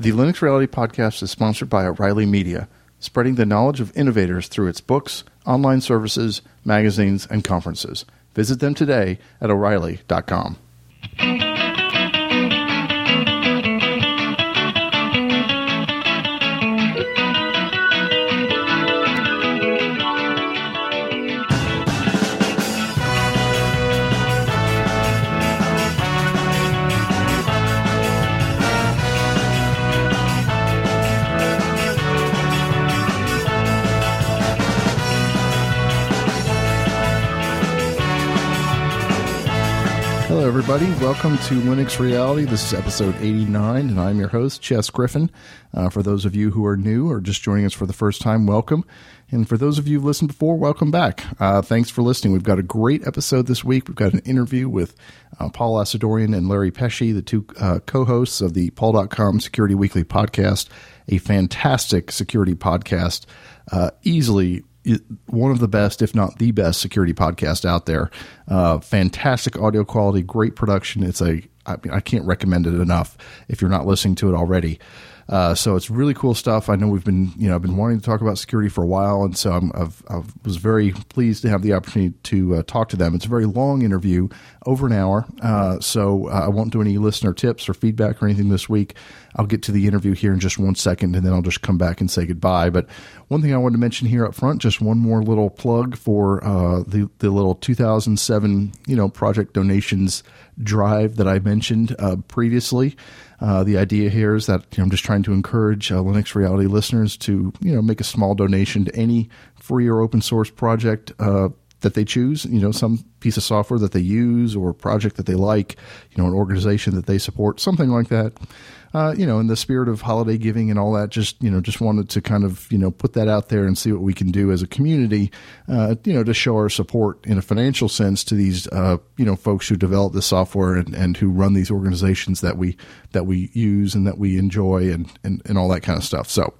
The Linux Reality Podcast is sponsored by O'Reilly Media, spreading the knowledge of innovators through its books, online services, magazines, and conferences. Visit them today at O'Reilly.com. everybody. Welcome to Linux Reality. This is episode 89, and I'm your host, Chess Griffin. Uh, for those of you who are new or just joining us for the first time, welcome. And for those of you who've listened before, welcome back. Uh, thanks for listening. We've got a great episode this week. We've got an interview with uh, Paul Asadoorian and Larry Pesce, the two uh, co hosts of the Paul.com Security Weekly podcast, a fantastic security podcast, uh, easily one of the best, if not the best, security podcast out there. Uh, fantastic audio quality, great production. It's a I, mean, I can't recommend it enough if you're not listening to it already. Uh, so it's really cool stuff. I know we've been, you know, I've been wanting to talk about security for a while, and so I'm, I've, I was very pleased to have the opportunity to uh, talk to them. It's a very long interview, over an hour. Uh, so uh, I won't do any listener tips or feedback or anything this week. I'll get to the interview here in just one second, and then I'll just come back and say goodbye. But one thing I wanted to mention here up front, just one more little plug for uh, the the little 2007, you know, project donations drive that I mentioned uh, previously. Uh, the idea here is that you know, I'm just trying to encourage uh, Linux Reality listeners to you know make a small donation to any free or open source project uh, that they choose. You know, some piece of software that they use or project that they like. You know, an organization that they support, something like that uh, you know, in the spirit of holiday giving and all that, just you know, just wanted to kind of you know put that out there and see what we can do as a community, uh, you know, to show our support in a financial sense to these uh, you know folks who develop the software and, and who run these organizations that we that we use and that we enjoy and and, and all that kind of stuff. So.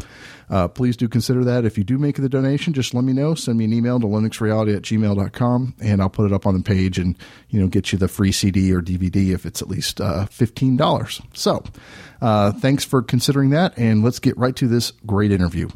Uh, please do consider that. If you do make the donation, just let me know. Send me an email to linuxreality at gmail.com and I'll put it up on the page and, you know, get you the free CD or DVD if it's at least uh, $15. So uh, thanks for considering that. And let's get right to this great interview.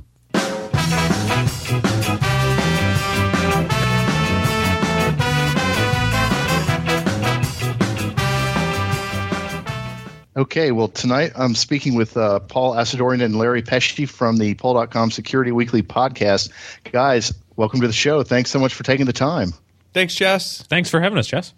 Okay, well, tonight I'm speaking with uh, Paul Asadoorian and Larry Pesce from the Paul.com Security Weekly podcast. Guys, welcome to the show. Thanks so much for taking the time. Thanks, Chess. Thanks for having us, Chess.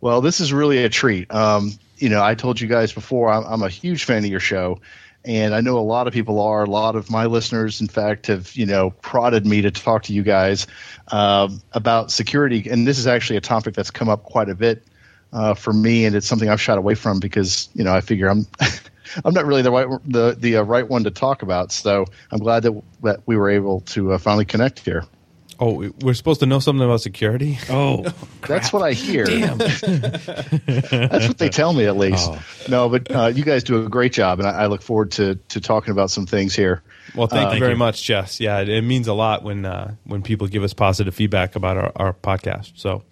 Well, this is really a treat. Um, you know, I told you guys before, I'm, I'm, a huge fan of your show. And I know a lot of people are. A lot of my listeners, in fact, have you know prodded me to talk to you guys um, about security. And this is actually a topic that's come up quite a bit uh, for me, and it's something I've shied away from because you know I figure I'm I'm not really the right the the uh, right one to talk about. So I'm glad that that we were able to uh, finally connect here. Oh, we're supposed to know something about security. Oh, that's what I hear. Damn, that's what they tell me at least. Oh. No, but uh, you guys do a great job, and I, I, look forward to to talking about some things here. Well, thank uh, you very you. much, Chess. Yeah, it, it, means a lot when uh, when people give us positive feedback about our, our podcast. So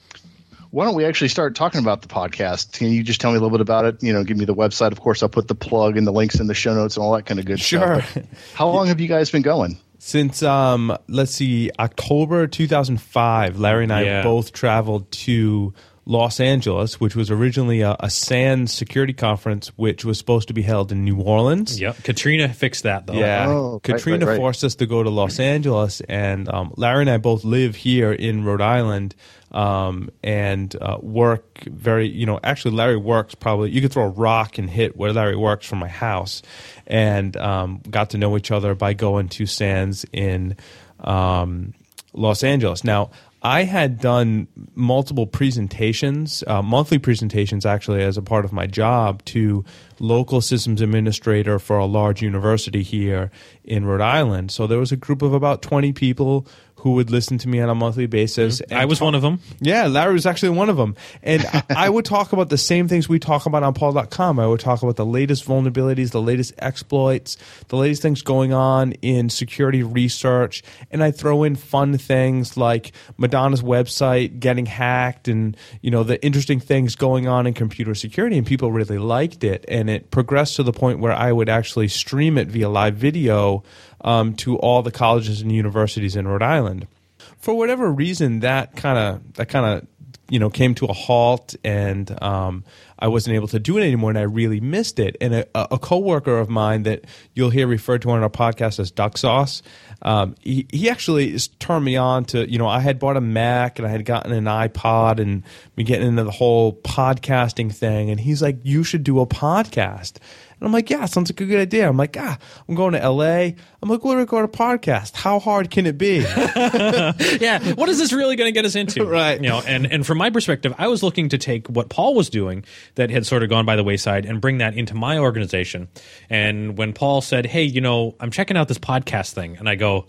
why don't we actually start talking about the podcast? Can you just tell me a little bit about it? You know, give me the website. Of course, I'll put the plug and the links in the show notes and all that kind of good sure. stuff. Sure. How long have you guys been going? Since um, let's see, October 2005, Larry and I yeah. both traveled to Los Angeles, which was originally a, a SANS security conference, which was supposed to be held in New Orleans. Yep. Katrina fixed that, though. Yeah. Oh, Katrina right, right, right. forced us to go to Los Angeles, and um, Larry and I both live here in Rhode Island um, and uh, work very, you know, actually, Larry works probably, you could throw a rock and hit where Larry works from my house, and um, got to know each other by going to SANS in um, Los Angeles. Now, I had done multiple presentations, uh, monthly presentations actually, as a part of my job to local systems administrator for a large university here in Rhode Island. So there was a group of about 20 people who would listen to me on a monthly basis. Mm-hmm. I was one of them. Yeah, Larry was actually one of them. And I- I would talk about the same things we talk about on Paul.com. I would talk about the latest vulnerabilities, the latest exploits, the latest things going on in security research. And I throw in fun things like Madonna's website getting hacked and, you know, the interesting things going on in computer security. And people really liked it. And it progressed to the point where I would actually stream it via live video um, to all the colleges and universities in Rhode Island. For whatever reason that kind of that kind of you know came to a halt and um, I wasn't able to do it anymore and I really missed it. And a, a coworker of mine that you'll hear referred to on our podcast as Duck Sauce um, he, he actually turned me on to you know I had bought a Mac and I had gotten an iPod and been getting into the whole podcasting thing and he's like you should do a podcast and I'm like, yeah, sounds like a good idea. I'm like, ah, I'm going to LA. I'm like, we'll record a podcast. How hard can it be? yeah, what is this really going to get us into? Right. You know, and and from my perspective, I was looking to take what Paul was doing that had sort of gone by the wayside and bring that into my organization. And when Paul said, "Hey, you know, I'm checking out this podcast thing," and I go,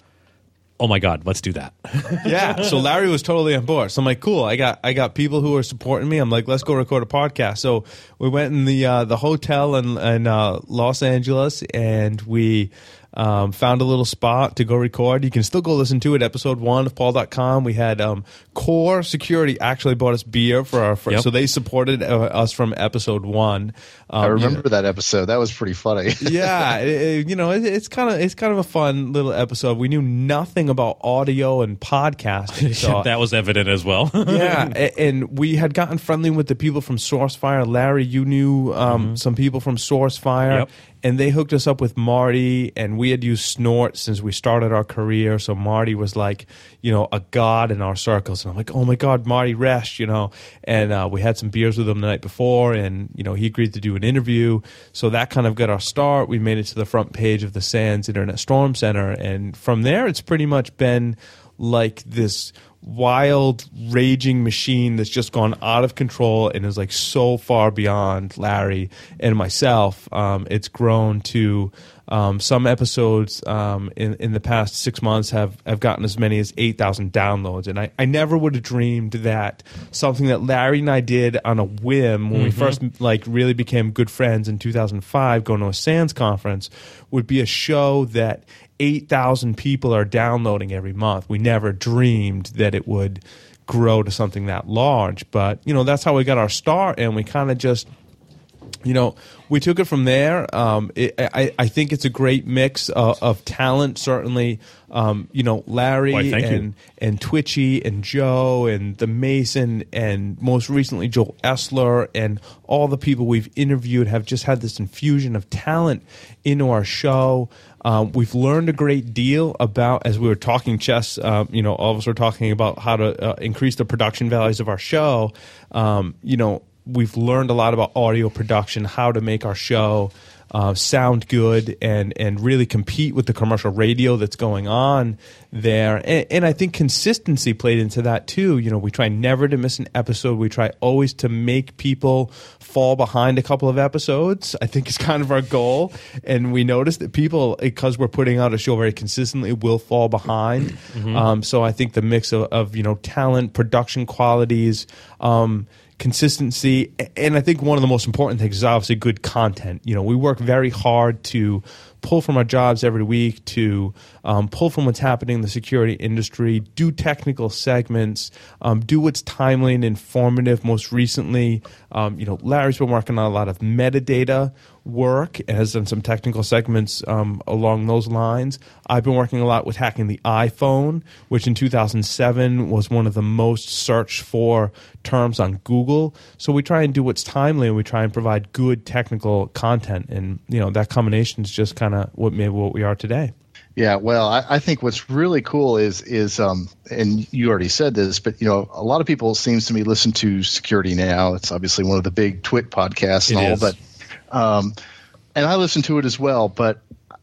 "Oh my god, let's do that." yeah. So Larry was totally on board. So I'm like, cool. I got I got people who are supporting me. I'm like, let's go record a podcast. So we went in the uh, the hotel in in uh, Los Angeles and we. Um, found a little spot to go record. You can still go listen to it. Episode one of Paul.com. We had um, Core Security actually bought us beer for our first, Yep. so they supported uh, us from episode one. Um, I remember that episode. That was pretty funny. yeah, it- it- you know, it, it's kind of it's kind of a fun little episode. We knew nothing about audio and podcasting, so that was evident as well. yeah, a- and we had gotten friendly with the people from SourceFire. Larry, you knew um, some people from SourceFire, Yep. And they hooked us up with Marty. And we had used Snort since we started our career, so Marty was like, you know, a god in our circles. And I'm like, oh my god, Marty Roesch, you know. And uh, we had some beers with him the night before, and you know, he agreed to do an interview. So that kind of got our start. We made it to the front page of the SANS Internet Storm Center, and from there, it's pretty much been like this wild raging machine that's just gone out of control and is like so far beyond larry and myself. Um, it's grown to um, some episodes um, in, in the past six months have, have gotten as many as 8000 downloads. And I, I never would have dreamed that something that larry and i did on a whim when we first like really became good friends in 2005 going to a SANS conference would be a show that 8,000 people are downloading every month. We never dreamed that it would grow to something that large. But, you know, that's how we got our start, and we kind of just you know, we took it from there. Um, it, I, I think it's a great mix of, of talent. Certainly, um, you know, Larry Why, thank you. and and Twitchy and Joe and the Mason and most recently Joel Esler and all the people we've interviewed have just had this infusion of talent into our show. Um, we've learned a great deal about, as we were talking Chess, um, you know, all of us were talking about how to uh, increase the production values of our show. Um, you know, we've learned a lot about audio production, how to make our show uh, sound good, and and really compete with the commercial radio that's going on there. And, and I think consistency played into that too. You know, we try never to miss an episode. We try always to make people fall behind a couple of episodes. I think is kind of our goal. And we notice that people, because we're putting out a show very consistently, will fall behind. Um, so I think the mix of, of you know talent, production qualities. Um, consistency and i think one of the most important things is obviously good content. You know we work very hard to pull from our jobs every week to um, pull from what's happening in the security industry do technical segments um, do what's timely and informative most recently um, you know larry's been working on a lot of metadata work and has done some technical segments um, along those lines. I've been working a lot with hacking the iPhone, which in 2007 was one of the most searched for terms on Google. So we try and do what's timely and we try and provide good technical content. And, you know, that combination is just kind of what made what we are today. Yeah, well, I, I think what's really cool is is um, and you already said this, but you know, a lot of people seems to me listen to security now. It's obviously one of the big TWiT podcasts and It all, is. but um, and I listen to it as well. But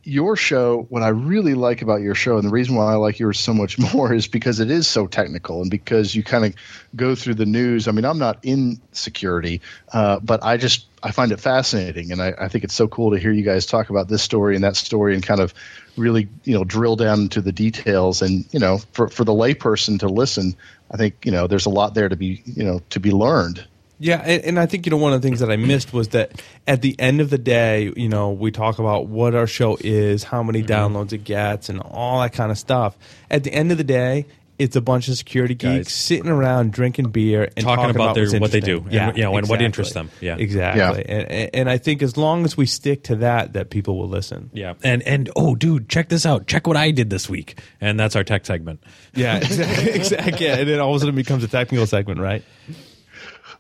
your show, what I really like about your show, and the reason why I like yours so much more is because it is so technical and because you kind of go through the news. I mean, I'm not in security, uh, but I just I find it fascinating, and I, I, think it's so cool to hear you guys talk about this story and that story, and kind of really you know drill down into the details. And you know, for for the layperson to listen, I think you know there's a lot there to be you know to be learned. Yeah, and, and, I think you know one of the things that I missed was that at the end of the day, you know, we talk about what our show is, how many mm-hmm. downloads it gets, and all that kind of stuff. At the end of the day, it's a bunch of security geeks sitting around drinking beer and talking, talking about, their, what they do, yeah, and, you know, exactly. and what interests them. Yeah, exactly. Yeah. And, and I think as long as we stick to that, that people will listen. Yeah, and and oh, dude, check this out. Check what I did this week, and that's our tech segment. Yeah, exactly. exactly. Yeah, and it all of a sudden it becomes a technical segment, right?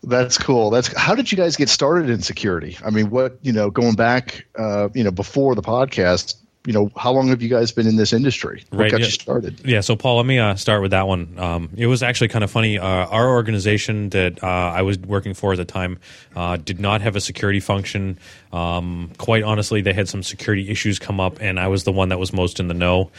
That's cool. That's how did you guys get started in security? I mean, what you know, going back, uh, you know, before the podcast, you know, how long have you guys been in this industry? What right, got yeah. you started? Yeah, so Paul, let me uh, start with that one. Um, it was actually kind of funny. Uh, our organization that uh, I was working for at the time uh, did not have a security function. Um, quite honestly, they had some security issues come up, and I was the one that was most in the know.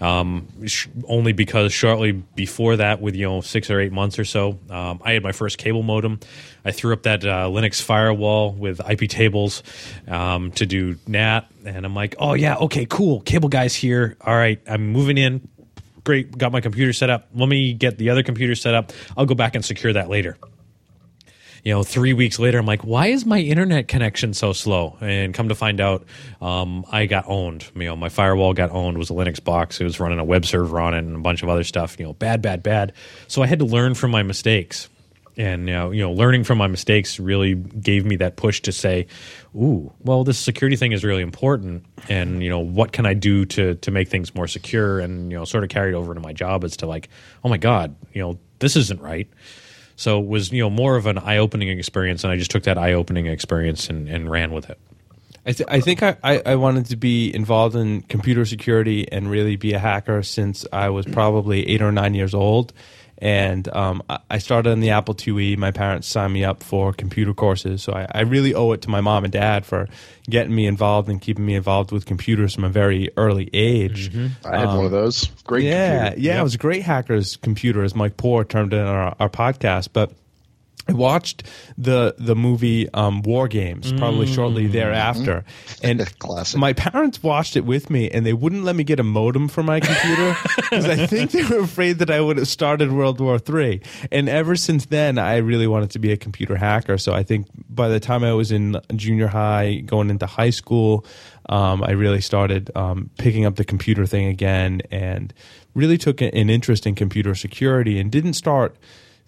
Um, sh- only because shortly before that, with you know six or eight months or so, um, I had my first cable modem. I threw up that uh, Linux firewall with IP tables um, to do NAT, and I'm like, oh yeah, okay, cool, cable guys here. All right, I'm moving in. Great, got my computer set up. Let me get the other computer set up. I'll go back and secure that later you know, three weeks later, I'm like, why is my internet connection so slow? And come to find out, um, I got owned. You know, my firewall got owned. Was a Linux box. It was running a web server on it and a bunch of other stuff. You know, bad, bad, bad. So I had to learn from my mistakes. And you know, you know, learning from my mistakes really gave me that push to say, "Ooh, well, this security thing is really important, and you know, what can I do to to make things more secure?" And you know, sort of carried over to my job as to like, "Oh my God, you know, this isn't right." So it was you know more of an eye opening experience, and I just took that eye opening experience and, and ran with it. I, th- I think I, I, I, wanted to be involved in computer security and really be a hacker since I was probably eight or nine years old. And um, I started on the Apple IIe. My parents signed me up for computer courses, so I, I, really owe it to my mom and dad for getting me involved and keeping me involved with computers from a very early age. Mm-hmm. I had um, one of those. Great. Yeah, computer. yeah, yep. it was a great hacker's computer, as Mike Poor termed it in our, our podcast. But I watched the the movie um, War Games probably mm-hmm. shortly thereafter, and my parents watched it with me, and they wouldn't let me get a modem for my computer because I think they were afraid that I would have started World War Three. And ever since then, I really wanted to be a computer hacker. So I think by the time I was in junior high, going into high school, um, I really started um, picking up the computer thing again, and really took an interest in computer security, and didn't start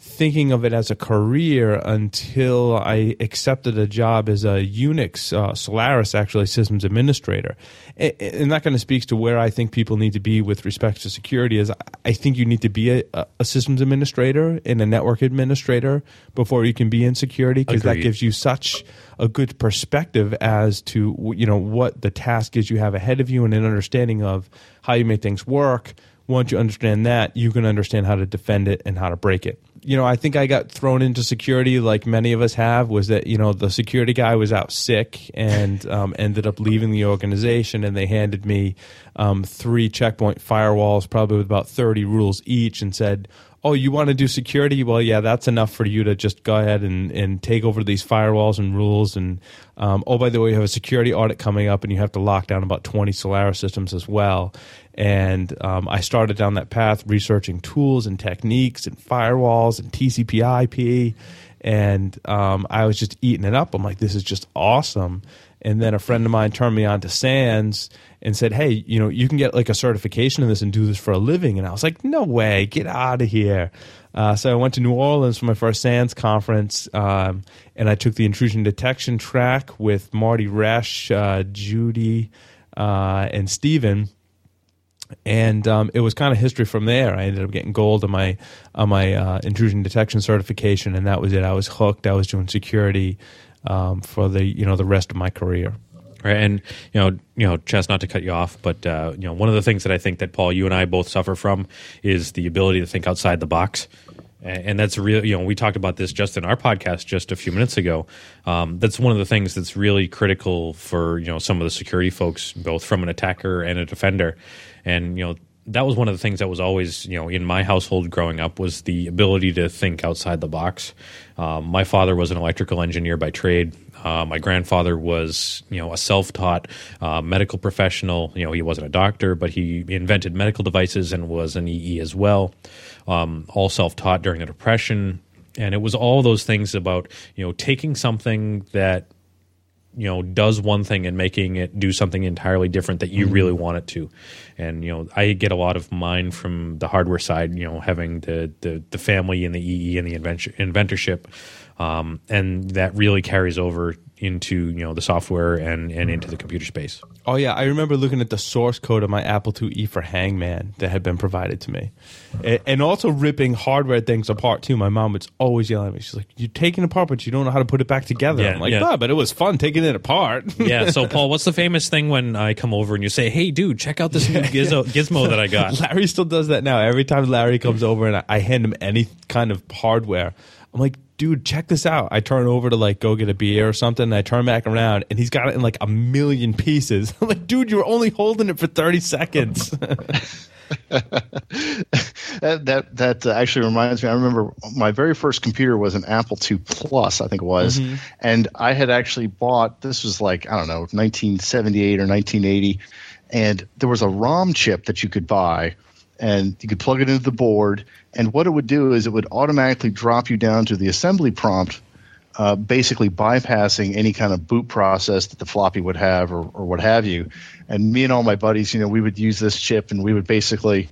thinking of it as a career until I accepted a job as a Unix uh, Solaris actually systems administrator. And that kind of speaks to where I think people need to be with respect to security. Is I think you need to be a, a systems administrator and a network administrator before you can be in security because that gives you such a good perspective as to you know what the task is you have ahead of you and an understanding of how you make things work. Once you understand that, you can understand how to defend it and how to break it you know, I think I got thrown into security like many of us have. Was that you know the security guy was out sick and um, ended up leaving the organization, and they handed me um, three Check Point firewalls, probably with about thirty rules each, and said, "Oh, you want to do security? Well, yeah, that's enough for you to just go ahead and, and take over these firewalls and rules. And um, oh, by the way, you have a security audit coming up, and you have to lock down about twenty Solaris systems as well." And um, I started down that path researching tools and techniques and firewalls and TCP IP. And um, I was just eating it up. I'm like, this is just awesome. And then a friend of mine turned me on to SANS and said, hey, you know, you can get like a certification in this and do this for a living. And I was like, no way, get out of here. Uh, so I went to New Orleans for my first SANS conference, um, and I took the intrusion detection track with Marty Roesch, uh, Judy, uh, and Steven and um, it was kind of history from there. I ended up getting gold on my on my uh, intrusion detection certification, and that was it. I was hooked. I was doing security um, for the you know the rest of my career. Right, and you know, you know, Chess, not to cut you off, but uh, you know, one of the things that I think that Paul, you and I both suffer from is the ability to think outside the box. and that's real you know we talked about this just in our podcast just a few minutes ago um, that's one of the things that's really critical for you know some of the security folks both from an attacker and a defender and you know that was one of the things that was always you know in my household growing up was the ability to think outside the box um, my father was an electrical engineer by trade uh, my grandfather was, you know, a self-taught uh, medical professional. You know, he wasn't a doctor, but he invented medical devices and was an EE as well. Um, all self-taught during the Depression, and it was all those things about you know taking something that you know does one thing and making it do something entirely different that you mm-hmm. really want it to and you know i get a lot of mine from the hardware side you know having the the, the family and the ee and the inventor, inventorship um, and that really carries over into you know the software and and into the computer space. Oh yeah, I remember looking at the source code of my Apple IIe for Hangman that had been provided to me, and, and also ripping hardware things apart too. My mom was always yelling at me. She's like, "You're taking apart, but you don't know how to put it back together." Yeah, I'm like, yeah. but it was fun taking it apart." yeah. So Paul, what's the famous thing when I come over and you say, "Hey, dude, check out this new gizmo, gizmo that I got"? Larry still does that now. Every time Larry comes over and I, I hand him any kind of hardware, I'm like dude, check this out. I turn over to like go get a beer or something. And I turn back around and he's got it in like a million pieces. I'm like, dude, you were only holding it for 30 seconds. that that, that uh, actually reminds me. I remember my very first computer was an Apple II Plus, I think it was, mm-hmm. and I had actually bought. This was like I don't know, 1978 or 1980, and there was a ROM chip that you could buy and you could plug it into the board. And what it would do is it would automatically drop you down to the assembly prompt, uh, basically bypassing any kind of boot process that the floppy would have or, or what have you. And me and all my buddies, you know, we would use this chip and we would basically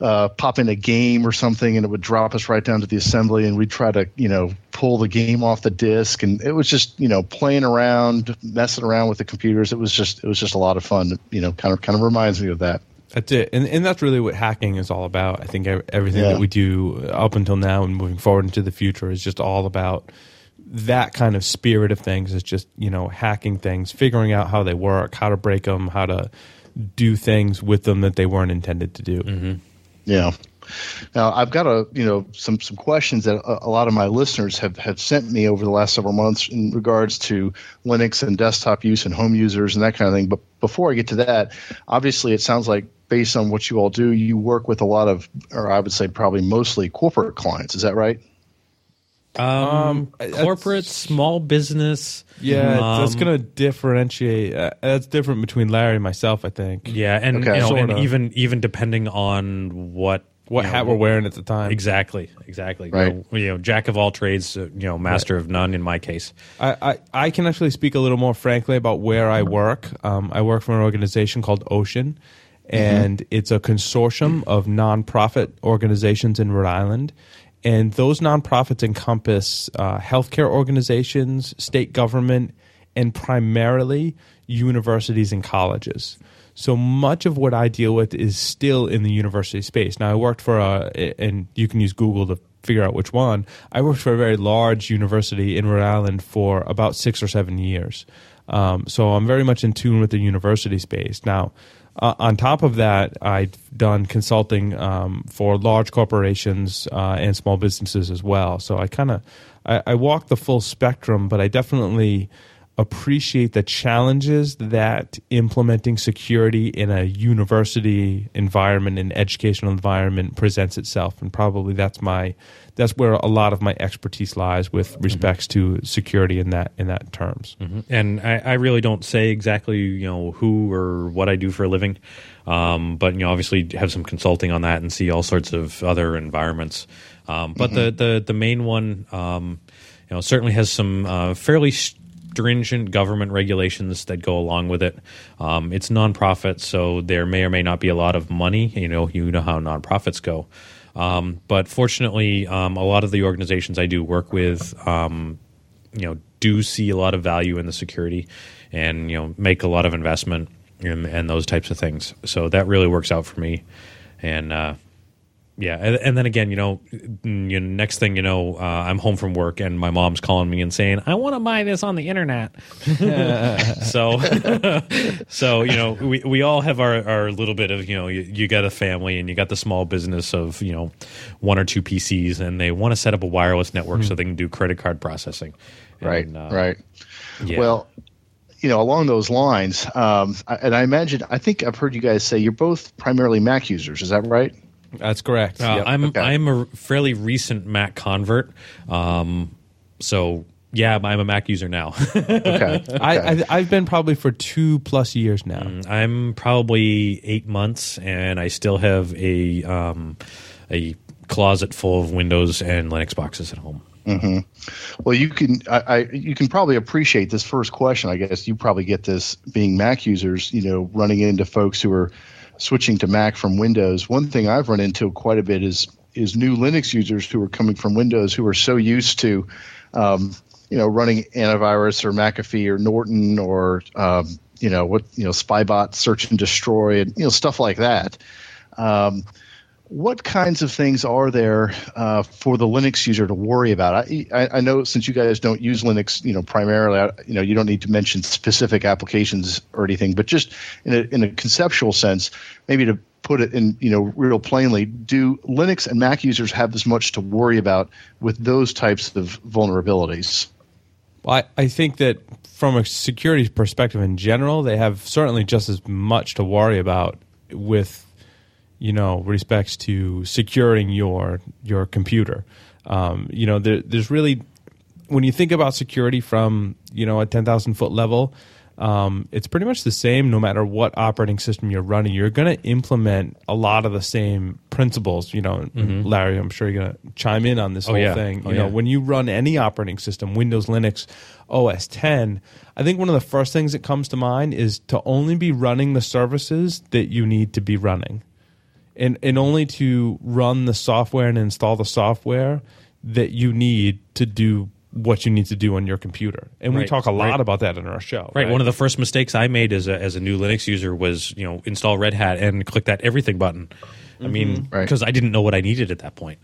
uh, pop in a game or something and it would drop us right down to the assembly and we'd try to, you know, pull the game off the disk. And it was just, you know, playing around, messing around with the computers. It was just, it was just a lot of fun. You know, kind of, kind of reminds me of that. That's it, and and that's really what hacking is all about. I think everything yeah. that we do up until now and moving forward into the future is just all about that kind of spirit of things. Is just you know hacking things, figuring out how they work, how to break them, how to do things with them that they weren't intended to do. Mm-hmm. Yeah. Now I've got a you know some some questions that a, a, lot of my listeners have have sent me over the last several months in regards to Linux and desktop use and home users and that kind of thing. But before I get to that, obviously it sounds like based on what you all do, you work with a lot of, or I would say probably mostly corporate clients. Is that right? Um, um corporate, small business. Yeah, um, that's going to differentiate. Uh, that's different between Larry and myself, I think. Yeah, and, okay. you know, and even even depending on what what you hat know, we're wearing at the time. Exactly, exactly. Right. You know, you know jack of all trades, uh, you know, master right. of none. In my case, I, I, I can actually speak a little more frankly about where I work. Um, I work for an organization called OSHEAN, and mm-hmm. it's a consortium of nonprofit organizations in Rhode Island. And those nonprofits encompass uh, healthcare organizations, state government, and primarily universities and colleges. So much of what I deal with is still in the university space. Now, I worked for a, and you can use Google to figure out which one. I worked for a very large university in Rhode Island for about six or seven years. Um, so I'm very much in tune with the university space. Now, uh, on top of that, I've done consulting um, for large corporations uh, and small businesses as well. So I kind of I, I, walk the full spectrum, but I definitely appreciate the challenges that implementing security in a university environment, an educational environment, presents itself, and probably that's my that's where a lot of my expertise lies with mm-hmm. respects mm-hmm. to security in that in that terms. Mm-hmm. And I, I, really don't say exactly you know who or what I do for a living, um, but you know obviously have some consulting on that and see all sorts of other environments. Um, but mm-hmm. the, the the main one, um, you know, certainly has some uh, fairly. stringent government regulations that go along with it. Um, it's nonprofit, so there may or may not be a lot of money. You know, you know how nonprofits go. Um, but fortunately, um, a lot of the organizations I do work with, um, you know, do see a lot of value in the security, and you know, make a lot of investment and those types of things. So that really works out for me, and uh, Yeah, and, and then again, you know, mm, you know, next thing you know, uh, I'm home from work and my mom's calling me and saying, "I want to buy this on the internet." so, so you know, we we all have our, our little bit of you know, you, you got a family and you got the small business of you know, one or two PCs, and they want to set up a wireless network so they can do credit card processing. right, And, uh, right. Yeah. Well, you know, along those lines, um, and I imagine, I think I've heard you guys say you're both primarily Mac users. Is that right? That's correct. Uh, Yep. I'm okay. I'm a fairly recent Mac convert, um, so yeah, I'm a Mac user now. Okay. I, okay. I I've been probably for two plus years now. I'm probably eight months, and I still have a um, a closet full of Windows and Linux boxes at home. Well, you can I, I you can probably appreciate this first question. I guess you probably get this being Mac users. You know, running into folks who are switching to Mac from Windows. One thing I've run into quite a bit is is new Linux users who are coming from Windows who are so used to, um, you know, running antivirus or McAfee or Norton or um, you know what you know Spybot search and destroy and you know stuff like that. Um, what kinds of things are there uh, for the Linux user to worry about? I, I, know since you guys don't use Linux, you know, primarily, you know, you don't need to mention specific applications or anything, but just in a, in a conceptual sense, maybe to put it in, you know, real plainly, do Linux and Mac users have as much to worry about with those types of vulnerabilities? Well, I, I think that from a security perspective in general, they have certainly just as much to worry about with, you know, respects to securing your your computer. Um, you know, there, there's really when you think about security from you know a ten thousand foot level, um, it's pretty much the same no matter what operating system you're running. You're going to implement a lot of the same principles. You know, Larry, I'm sure you're going to chime in on this whole yeah. thing. Oh, you know, yeah. when you run any operating system, Windows, Linux, OS 10, I think one of the first things that comes to mind is to only be running the services that you need to be running. And, and only to run the software and install the software that you need to do what you need to do on your computer. And we talk a lot right. about that in our show. Right. One of the first mistakes I made as a as a new Linux user was you know install Red Hat and click that everything button. I mean, Right. because I didn't know what I needed at that point.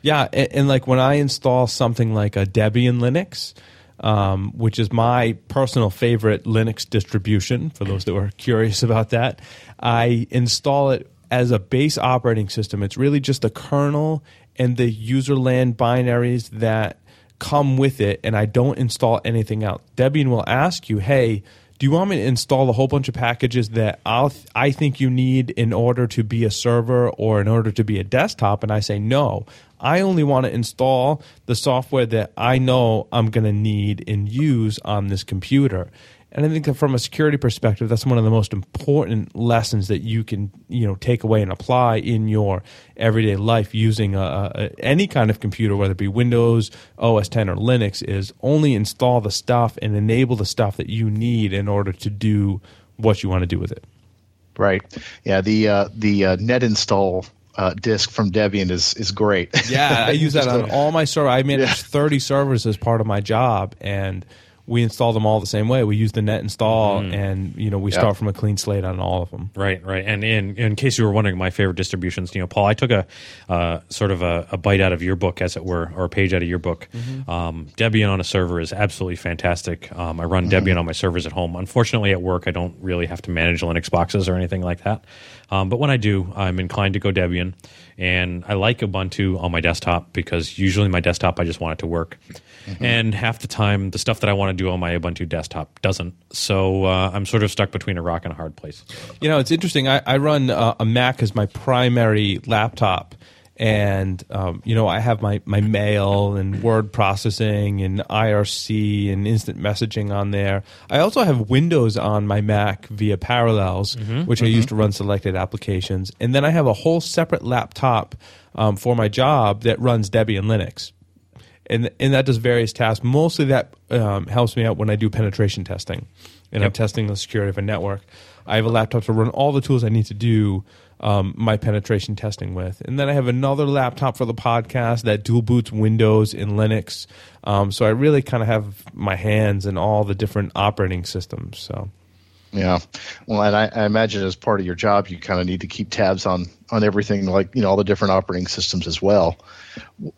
Yeah, and, and like when I install something like a Debian Linux, um, which is my personal favorite Linux distribution, for those that were curious about that, I install it as a base operating system. It's really just the kernel and the userland binaries that come with it, and I don't install anything else. Debian will ask you, hey, do you want me to install a whole bunch of packages that I'll th- I think you need in order to be a server or in order to be a desktop? And I say no. I only want to install the software that I know I'm going to need and use on this computer. And I think that from a security perspective, that's one of the most important lessons that you can, you know, take away and apply in your everyday life using a, a, any kind of computer, whether it be Windows, OS 10, or Linux. Is only install the stuff and enable the stuff that you need in order to do what you want to do with it. Right. Yeah. The uh, the uh, net install uh, disk from Debian is is great. Yeah, I use that on all my servers. I manage 30 servers as part of my job, and we install them all the same way. We use the net install, and you know we Yeah. start from a clean slate on all of them. Right, right. And in in case you were wondering, my favorite distributions, you know, Paul, I took a uh, sort of a, a bite out of your book, as it were, or a page out of your book. Um, Debian on a server is absolutely fantastic. Um, I run Debian on my servers at home. Unfortunately, at work, I don't really have to manage Linux boxes or anything like that. Um, but when I do, I'm inclined to go Debian, and I like Ubuntu on my desktop because usually my desktop I just want it to work. And half the time, the stuff that I want to do on my Ubuntu desktop doesn't. So uh, I'm sort of stuck between a rock and a hard place. You know, it's interesting. I, I run uh, a Mac as my primary laptop, and um, you know, I have my my mail and word processing and IRC and instant messaging on there. I also have Windows on my Mac via Parallels, which I use to run selected applications, and then I have a whole separate laptop um, for my job that runs Debian Linux and and that does various tasks. Mostly that um, helps me out when I do penetration testing, and I'm testing the security of a network. I have a laptop to run all the tools I need to do um, my penetration testing with, and then I have another laptop for the podcast that dual boots Windows and Linux. Um, so I really kind of have my hands in all the different operating systems. So Yeah, well, and I, I, imagine as part of your job, you kind of need to keep tabs on on everything, like you know all the different operating systems as well.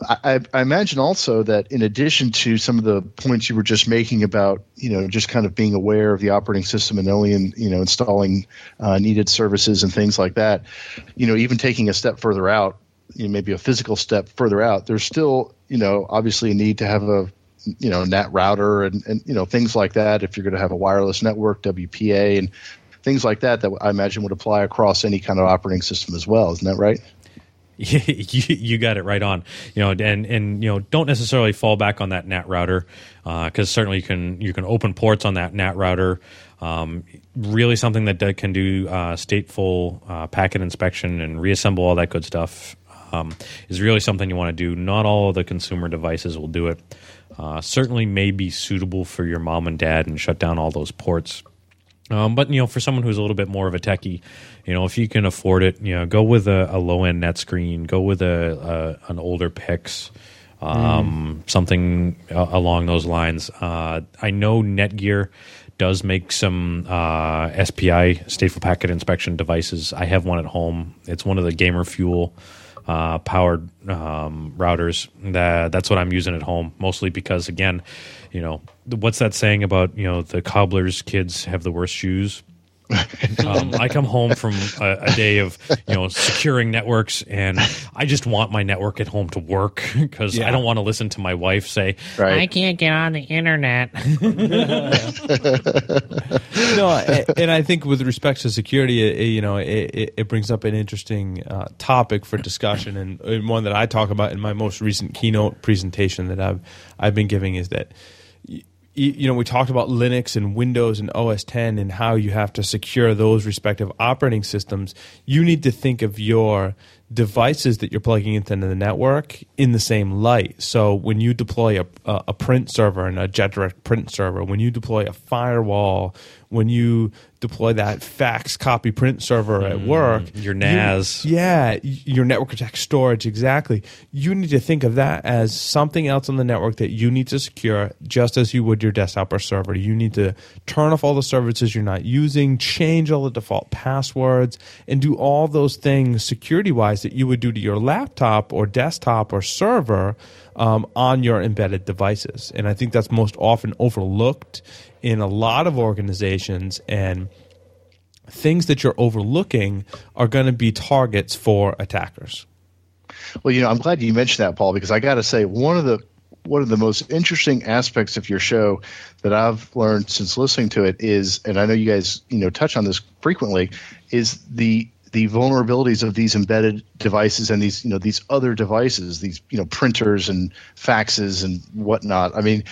I, I, imagine also that in addition to some of the points you were just making about you know just kind of being aware of the operating system and only in, you know installing uh, needed services and things like that, you know even taking a step further out, you know, maybe a physical step further out, there's still you know obviously a need to have a you know NAT router and, and you know things like that. If you're going to have a wireless network WPA and things like that that I imagine would apply across any kind of operating system as well. Isn't that right? You, you got it right on. You know and and you know don't necessarily fall back on that NAT router because uh, certainly you can you can open ports on that NAT router. Um, really something that can do uh, stateful uh, packet inspection and reassemble all that good stuff um, is really something you want to do. Not all of the consumer devices will do it. Uh, certainly may be suitable for your mom and dad and shut down all those ports. Um, but you know, for someone who's a little bit more of a techie, you know, if you can afford it, you know, go with a, a low end NetScreen, go with a, a an older PIX, um, mm. something along those lines. Uh, I know Netgear does make some uh, SPI stateful packet inspection devices. I have one at home. It's one of the Gamer Fuel uh, powered um, routers. That that's what I'm using at home, mostly because again, you know, what's that saying about you know the cobbler's kids have the worst shoes? um, I come home from a, a, day of you know securing networks, and I just want my network at home to work because yeah. I don't want to listen to my wife say, right. "I can't get on the internet." no, and I think with respect to security, it, you know, it, it, brings up an interesting uh, topic for discussion, and, and one that I talk about in my most recent keynote presentation that I've I've been giving is that you know, we talked about Linux and Windows and OS 10 and how you have to secure those respective operating systems. You need to think of your devices that you're plugging into the network in the same light. So when you deploy a, a print server and a JetDirect print server, when you deploy a firewall, when you deploy that fax copy print server at mm, work. Your NAS. You, yeah, your network attached storage, exactly. You need to think of that as something else on the network that you need to secure just as you would your desktop or server. You need to turn off all the services you're not using, change all the default passwords, and do all those things security wise that you would do to your laptop or desktop or server um, on your embedded devices. And I think that's most often overlooked in a lot of organizations and things that you're overlooking are going to be targets for attackers. Well, you know, I'm glad you mentioned that, Paul, because I got to say one of the one of the most interesting aspects of your show that I've learned since listening to it is, and I know you guys, you know, touch on this frequently, is the the vulnerabilities of these embedded devices and these you know these other devices these you know printers and faxes and whatnot. I mean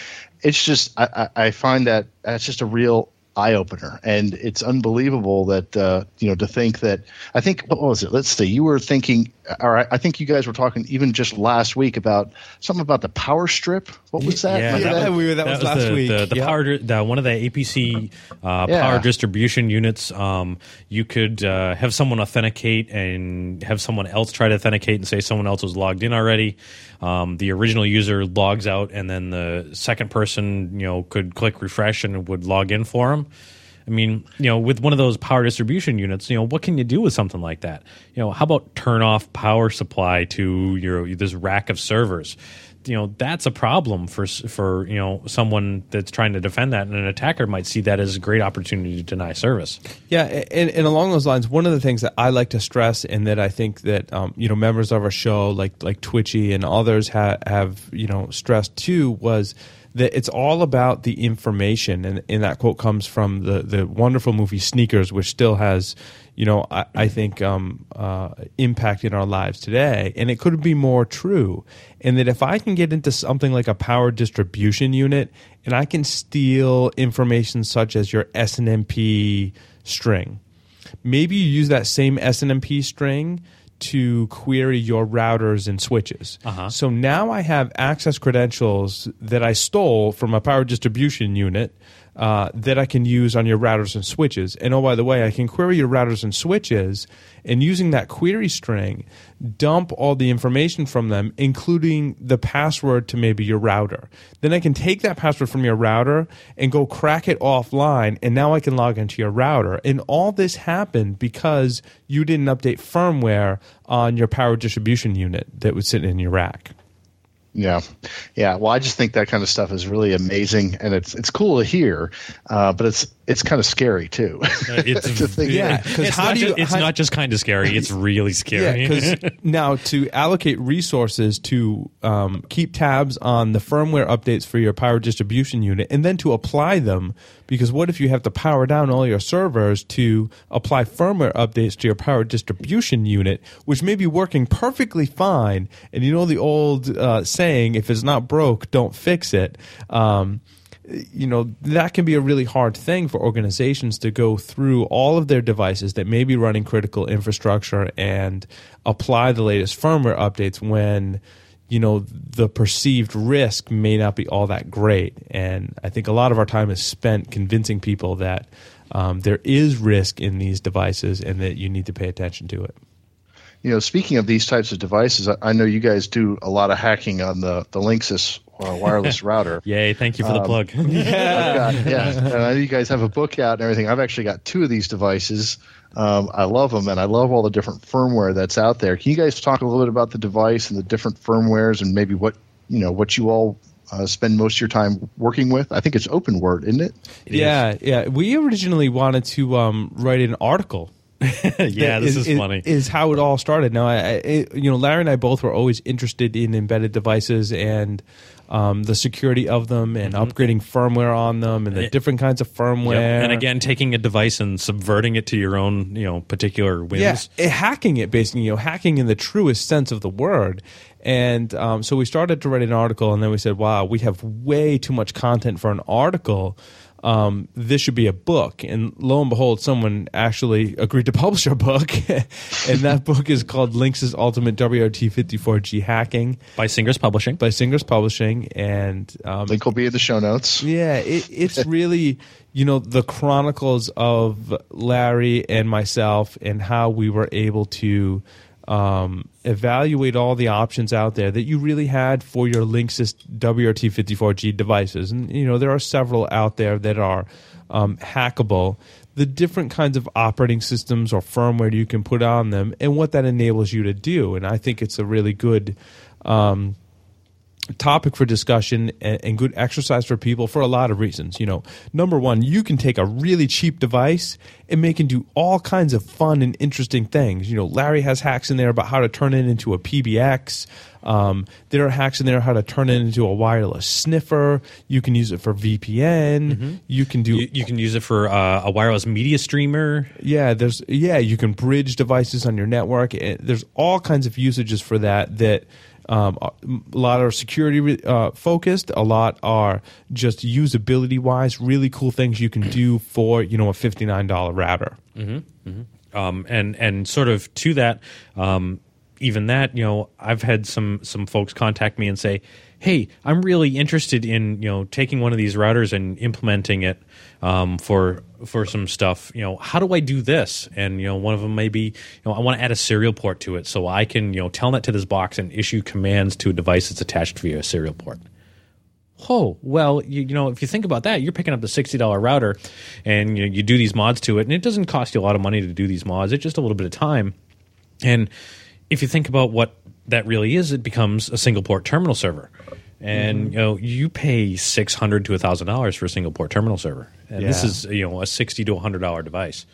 it's just I, I find that that's just a real eye opener, and it's unbelievable that uh, you know to think that I think what was it? Let's see, you were thinking, or I, I think you guys were talking even just last week about something about the power strip. What was that? Yeah, that, that, we were, that, that was, was, last the, week. The, the power, the, one of the APC uh, yeah. power distribution units. Um, you could uh, have someone authenticate and have someone else try to authenticate and say someone else was logged in already. Um, the original user logs out, and then the second person, you know, could click refresh and would log in for them. I mean, you know, with one of those power distribution units, you know, what can you do with something like that? You know, how about turn off power supply to your this rack of servers? You know, that's a problem for for you know someone that's trying to defend that, and an attacker might see that as a great opportunity to deny service. Yeah, and, and along those lines, one of the things that I like to stress, and that I think that um, you know members of our show, like like Twitchy and others, ha- have you know stressed too, was that it's all about the information. And, and that quote comes from the, the wonderful movie Sneakers, which still has, you know, I, I think um, uh, impact in our lives today. And it could be more true. And that if I can get into something like a power distribution unit and I can steal information such as your SNMP string, maybe you use that same SNMP string to query your routers and switches. Uh-huh. So now I have access credentials that I stole from a power distribution unit uh, that I can use on your routers and switches. And oh, by the way, I can query your routers and switches, and using that query string, dump all the information from them, including the password to maybe your router. Then I can take that password from your router and go crack it offline, and now I can log into your router. And all this happened because you didn't update firmware on your power distribution unit that was sitting in your rack. Yeah, yeah. Well, I just think that kind of stuff is really amazing, and it's it's cool to hear, uh, but it's it's kind of scary too. Uh, it's, yeah, because how do you? Just, it's how, not just kind of scary; it's really scary. Yeah, because now to allocate resources to um, keep tabs on the firmware updates for your power distribution unit, and then to apply them. Because what if you have to power down all your servers to apply firmware updates to your power distribution unit, which may be working perfectly fine, and you know the old uh, saying, "If it's not broke, don't fix it." Um, you know that can be a really hard thing for organizations to go through all of their devices that may be running critical infrastructure and apply the latest firmware updates when you know the perceived risk may not be all that great. And i think a lot of our time is spent convincing people that um, there is risk in these devices and that you need to pay attention to it. You know, speaking of these types of devices, I, I, know you guys do a lot of hacking on the the Linksys uh, wireless router. Yay! Thank you for um, the plug. yeah, got, yeah. And I know you guys have a book out and everything. I've actually got two of these devices. Um, I love them, and I love all the different firmware that's out there. Can you guys talk a little bit about the device and the different firmwares, and maybe what you know what you all uh, spend most of your time working with? I think it's OpenWrt, isn't it? it yeah, is. yeah. We originally wanted to um, write an article yeah, this is, is, funny. Is how it all started. Now, I, I, you know, Larry and I both were always interested in embedded devices and um, the security of them and mm-hmm. upgrading firmware on them and the different kinds of firmware. Yep. And again, taking a device and subverting it to your own, you know, particular whims. Yeah, hacking it basically, you know, hacking in the truest sense of the word. And um, so we started to write an article, and then we said, "Wow, we have way too much content for an article." Um, this should be a book. And lo and behold, someone actually agreed to publish a book. and that book is called Linksys Ultimate WRT54G Hacking by Syngress Publishing. By Syngress Publishing. And um, link will be in the show notes. Yeah, it, it's really, you know, the chronicles of Larry and myself and how we were able to um, evaluate all the options out there that you really had for your Linksys WRT54G devices. And, you know, there are several out there that are um, hackable. The different kinds of operating systems or firmware you can put on them and what that enables you to do. And I think it's a really good. Um, topic for discussion and, good exercise for people for a lot of reasons. You know, number one, you can take a really cheap device and make it do all kinds of fun and interesting things. You know, Larry has hacks in there about how to turn it into a PBX. Um, there are hacks in there how to turn it into a wireless sniffer. You can use it for VPN. Mm-hmm. You can do. You, you can use it for uh, a wireless media streamer. Yeah, there's yeah. You can bridge devices on your network. There's all kinds of usages for that that um, a lot are security uh, focused. A lot are just usability wise, really cool things you can do for you know a fifty nine dollar router. Mm-hmm, mm-hmm. Um, and and sort of to that, um, even that you know I've had some some folks contact me and say, hey, I'm really interested in you know taking one of these routers and implementing it um, for for some stuff. You know, how do I do this? And you know, one of them may be, you know, I want to add a serial port to it, so I can you know tell that to this box and issue commands to a device that's attached via a serial port. Oh well, you, you know, if you think about that, you're picking up the sixty dollar router, and you, you do these mods to it, and it doesn't cost you a lot of money to do these mods. It's just a little bit of time, and if you think about what that really is, it becomes a single port terminal server and mm-hmm. you know you pay six hundred to thousand dollars for a single port terminal server, and yeah. this is you know a sixty to hundred dollar device.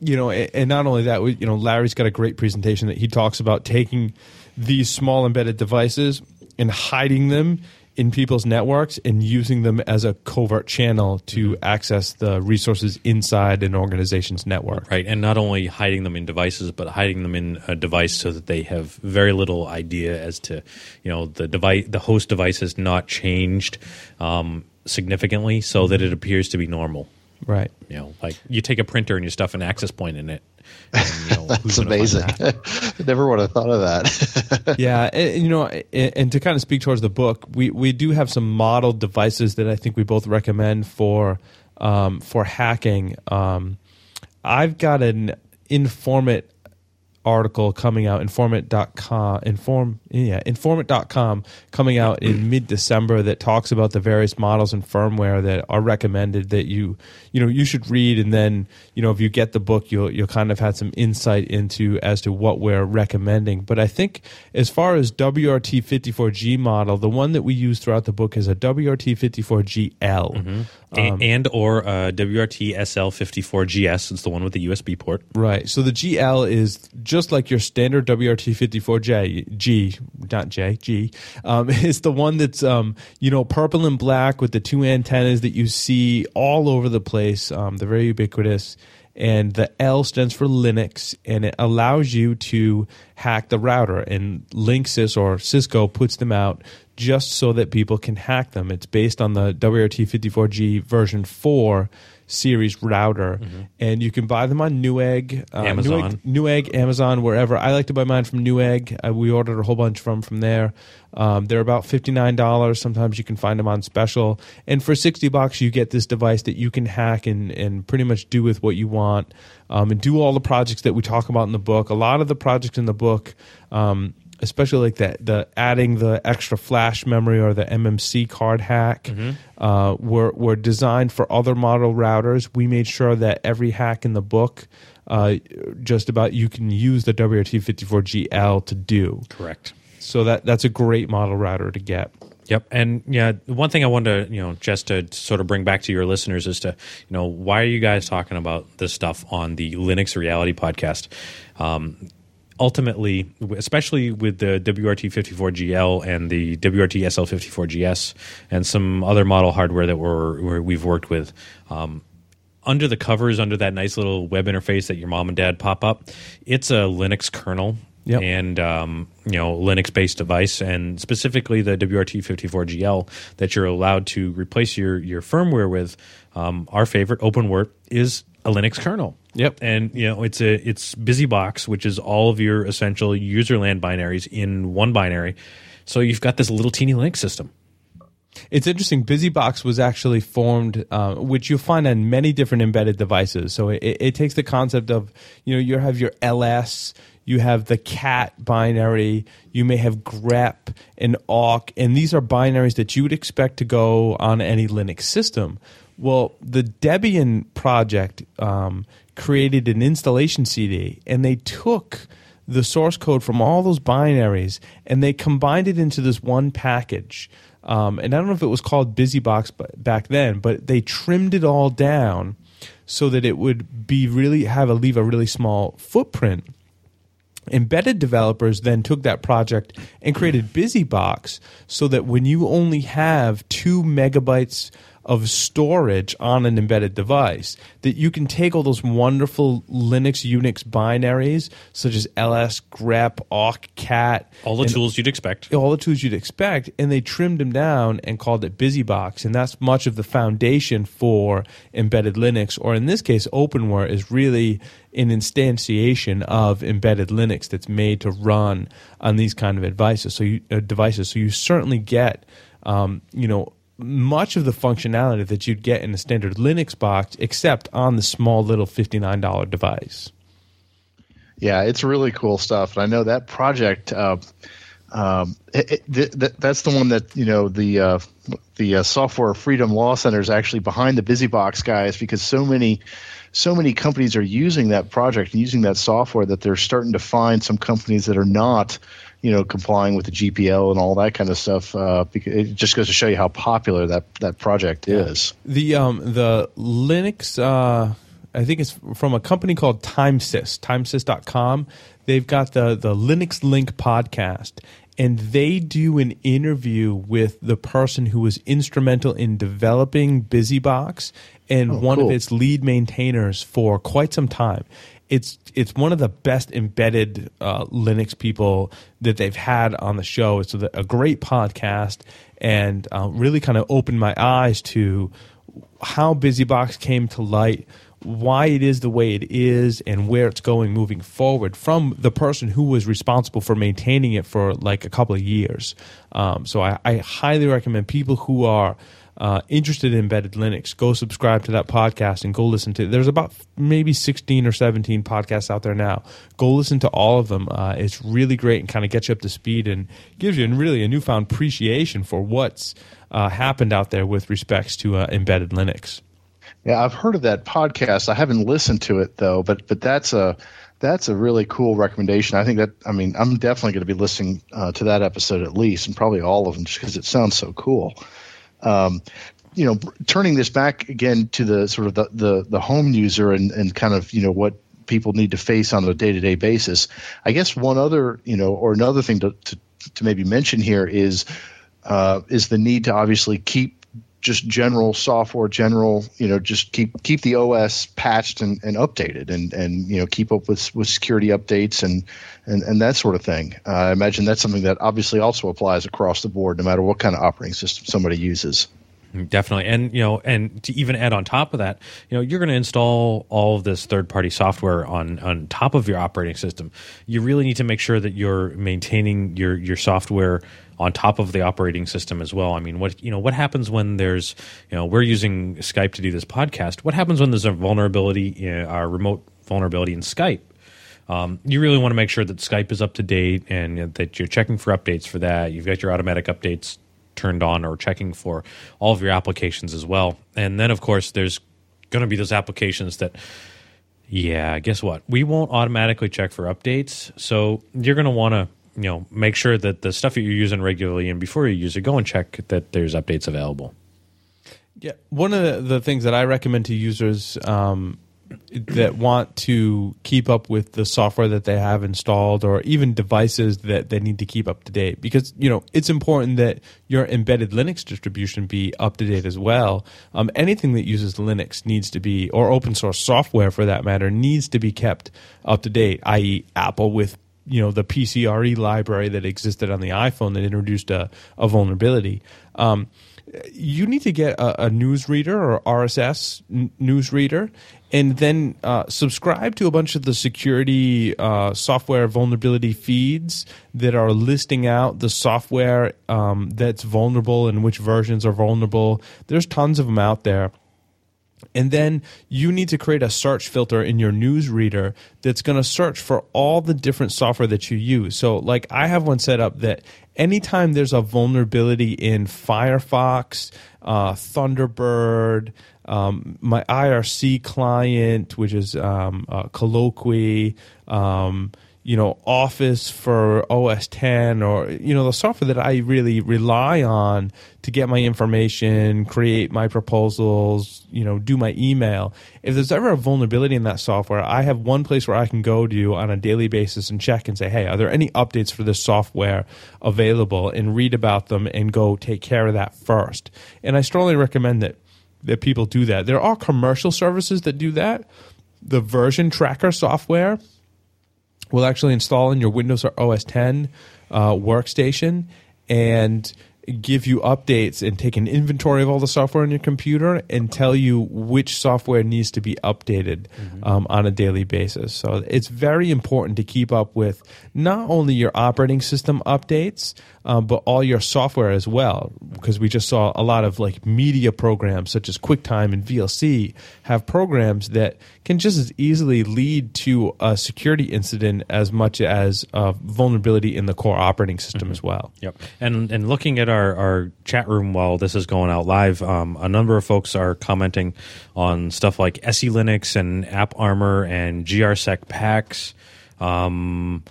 You know, and not only that, you know, Larry's got a great presentation that he talks about taking these small embedded devices and hiding them in people's networks and using them as a covert channel to mm-hmm. access the resources inside an organization's network. Right, and not only hiding them in devices, but hiding them in a device so that they have very little idea as to, you know, the device, the host device has not changed um, significantly, so that it appears to be normal. Right. You know, like you take a printer and you stuff an access point in it. And, you know, That's amazing. That? Never would have thought of that. yeah, and, you know, and, and, to kind of speak towards the book, we we do have some model devices that I think we both recommend for um, for hacking. Um, I've got an InformIT article coming out informit.com inform yeah informit.com coming out in mid-december that talks about the various models and firmware that are recommended that you you know you should read. And then you know if you get the book you'll you'll kind of have some insight into as to what we're recommending. But i think as far as wrt54g model the one that we use throughout the book is a wrt54gl mm-hmm. um, and or uh, wrt sl54gs it's the one with the usb port. Right. So the gl is just like your standard wrt54j g not j g um, the one that's um, you know purple and black with the two antennas that you see all over the place place. Um, they're very ubiquitous. And the L stands for Linux, and it allows you to hack the router. And Linksys or Cisco puts them out just so that people can hack them. It's based on the WRT54G version 4 series router, mm-hmm. and you can buy them on Newegg, uh, Amazon, Newegg, Newegg, Amazon, wherever. I like to buy mine from Newegg. Uh, we ordered a whole bunch from from there. Um, they're about fifty nine dollars. Sometimes you can find them on special, and for sixty bucks, you get this device that you can hack and and pretty much do with what you want, um, and do all the projects that we talk about in the book. A lot of the projects in the book. Um, especially like that the adding the extra flash memory or the MMC card hack mm-hmm. uh, were were designed for other model routers. We made sure that every hack in the book, uh, just about you can use the WRT54GL to do. Correct. So that that's a great model router to get. Yep, and yeah, one thing I wanted to you know just to sort of bring back to your listeners is to you know why are you guys talking about this stuff on the Linux Reality podcast? Um, ultimately, especially with the WRT54GL and the WRT SL54GS and some other model hardware that we're, we have worked with, um, under the covers, under that nice little web interface that your mom and dad pop up, it's a Linux kernel. Yep. and um, you know Linux-based device, and specifically the WRT54GL that you're allowed to replace your your firmware with. Um, our favorite, OpenWrt, is a Linux kernel. Yep. And you know, it's a it's BusyBox, which is all of your essential userland binaries in one binary. So you've got this little teeny Linux system. It's interesting. BusyBox was actually formed, uh, which you'll find on many different embedded devices. So it, it, takes the concept of, you know, you have your LS, you have the cat binary, you may have grep and awk, and these are binaries that you would expect to go on any Linux system. Well, the Debian project um, created an installation CD, and they took the source code from all those binaries and they combined it into this one package. Um, and I don't know if it was called BusyBox back then, but they trimmed it all down so that it would be really have a leave a really small footprint. Embedded developers then took that project and created BusyBox so that when you only have two megabytes of storage on an embedded device that you can take all those wonderful Linux Unix binaries such as ls, grep, awk, cat, all the tools you'd expect, all the tools you'd expect, and they trimmed them down and called it BusyBox, and that's much of the foundation for embedded Linux, or in this case, OpenWrt is really an instantiation of embedded Linux that's made to run on these kind of devices. So you, uh, devices, so you certainly get um, you know much of the functionality that you'd get in a standard Linux box, except on the small little $59 device. Yeah, it's really cool stuff. And I know that project, uh, um, it, it, th- that's the one that, you know, the, uh, the uh, Software Freedom Law Center is actually behind the BusyBox guys because so many, so many companies are using that project and using that software that they're starting to find some companies that are not – you know, complying with the GPL and all that kind of stuff. Uh, it just goes to show you how popular that that project is. The um, the Linux, uh, I think it's from a company called TimeSys, TimeSys.com. They've got the the Linux Link podcast, and they do an interview with the person who was instrumental in developing BusyBox and oh, one cool. of its lead maintainers for quite some time it's it's one of the best embedded uh, Linux people that they've had on the show. It's a, a great podcast and uh, really kind of opened my eyes to how BusyBox came to light, why it is the way it is, and where it's going moving forward from the person who was responsible for maintaining it for like a couple of years. Um, so I, I highly recommend people who are uh, interested in embedded Linux, go subscribe to that podcast and go listen to. There's about maybe 16 or 17 podcasts out there now. Go listen to all of them. Uh, it's really great and kind of gets you up to speed and gives you really a newfound appreciation for what's uh, happened out there with respects to uh, embedded Linux. Yeah, I've heard of that podcast. I haven't listened to it though, but but that's a that's a really cool recommendation. I think that I mean I'm definitely going to be listening uh, to that episode at least, and probably all of them, just because it sounds so cool. Um, you know, turning this back again to the sort of the the, the home user and, and kind of you know what people need to face on a day to day basis. I guess one other you know or another thing to to, to maybe mention here is uh, is the need to obviously keep just general software, general, you know, just keep keep the OS patched and, and updated, and and you know keep up with with security updates and and, and that sort of thing. Uh, I imagine that's something that obviously also applies across the board, no matter what kind of operating system somebody uses. Definitely, and you know, and to even add on top of that, you know, you're going to install all of this third-party software on on top of your operating system. You really need to make sure that you're maintaining your your software on top of the operating system as well. I mean, what you know, what happens when there's, you know, we're using Skype to do this podcast. What happens when there's a vulnerability, a remote vulnerability in Skype? Um, you really want to make sure that Skype is up to date and that you're checking for updates for that. You've got your automatic updates turned on or checking for all of your applications as well. And then, of course, there's going to be those applications that, yeah, guess what? We won't automatically check for updates. So you're going to want to you know make sure that the stuff that you're using regularly and before you use it go and check that there's updates available. Yeah one of the, things that i recommend to users um, that want to keep up with the software that they have installed or even devices that they need to keep up to date because you know it's important that your embedded linux distribution be up to date as well. Um, anything that uses linux needs to be or open source software for that matter needs to be kept up to date i.e apple with you know the PCRE library that existed on the iPhone that introduced a, a vulnerability. Um, you need to get a, a news reader or RSS n- news reader, and then uh, subscribe to a bunch of the security uh, software vulnerability feeds that are listing out the software um, that's vulnerable and which versions are vulnerable. There's tons of them out there. And then you need to create a search filter in your news reader that's going to search for all the different software that you use. So, like, I have one set up that anytime there's a vulnerability in Firefox, uh, Thunderbird, um, my IRC client, which is um, uh, Colloquy, um, you know office for os 10 or you know the software that i really rely on to get my information create my proposals you know do my email. If there's ever a vulnerability in that software i have one place where i can go to on a daily basis and check and say hey are there any updates for this software available? and read about them and go take care of that first. And i strongly recommend that that people do that. There are commercial services that do that. The version tracker software will actually install in your Windows or OS 10 uh, workstation and give you updates and take an inventory of all the software on your computer and tell you which software needs to be updated mm-hmm. um, on a daily basis. So it's very important to keep up with not only your operating system updates, um, but all your software as well. Because we just saw a lot of like media programs such as QuickTime and VLC have programs that can just as easily lead to a security incident as much as a vulnerability in the core operating system mm-hmm. as well. Yep. And and looking at our, our chat room while this is going out live, um, a number of folks are commenting on stuff like SE Linux and AppArmor and GRSec PaX. Um,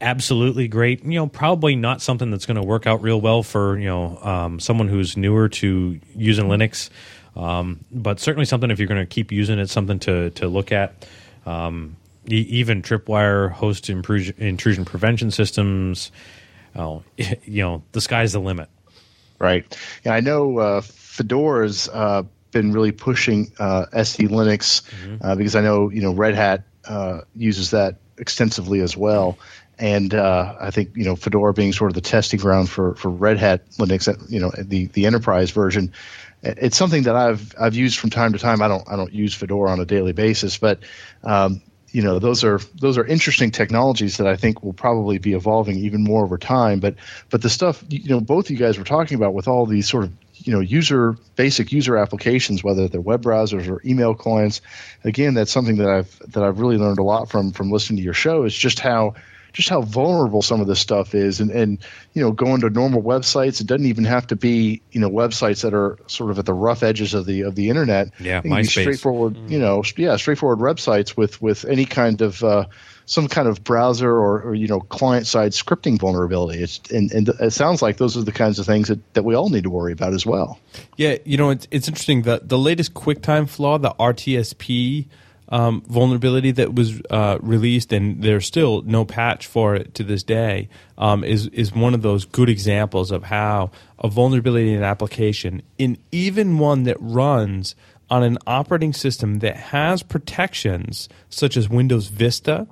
absolutely great. You know, probably not something that's going to work out real well for you know um, someone who's newer to using Linux, um, but certainly something if you're going to keep using it, something to to look at. Um, e- even Tripwire host intrusion, intrusion prevention systems. Oh, you know, the sky's the limit. Right. Yeah, I know uh, Fedora's uh, been really pushing uh, SE Linux mm-hmm. Uh, because I know you know Red Hat uh, uses that extensively as well. And uh, I think you know Fedora being sort of the testing ground for, for Red Hat Linux, you know the the enterprise version, it's something that I've I've used from time to time. I don't I don't use Fedora on a daily basis, but um, you know those are those are interesting technologies that I think will probably be evolving even more over time. But but the stuff you know both you guys were talking about with all these sort of you know user basic user applications, whether they're web browsers or email clients. Again, that's something that I've that I've really learned a lot from from listening to your show is just how just how vulnerable some of this stuff is. And, and you know going to normal websites it doesn't even have to be you know websites that are sort of at the rough edges of the of the internet. Yeah MySpace. straightforward mm. you know yeah straightforward websites with with any kind of uh, some kind of browser or, or you know client side scripting vulnerability. It's and, and it sounds like those are the kinds of things that, that we all need to worry about as well. Yeah you know it's, it's interesting. The the latest quicktime flaw the rtsp um, vulnerability that was uh, released, and there's still no patch for it to this day, um, is is one of those good examples of how a vulnerability in an application, in even one that runs on an operating system that has protections such as Windows Vista,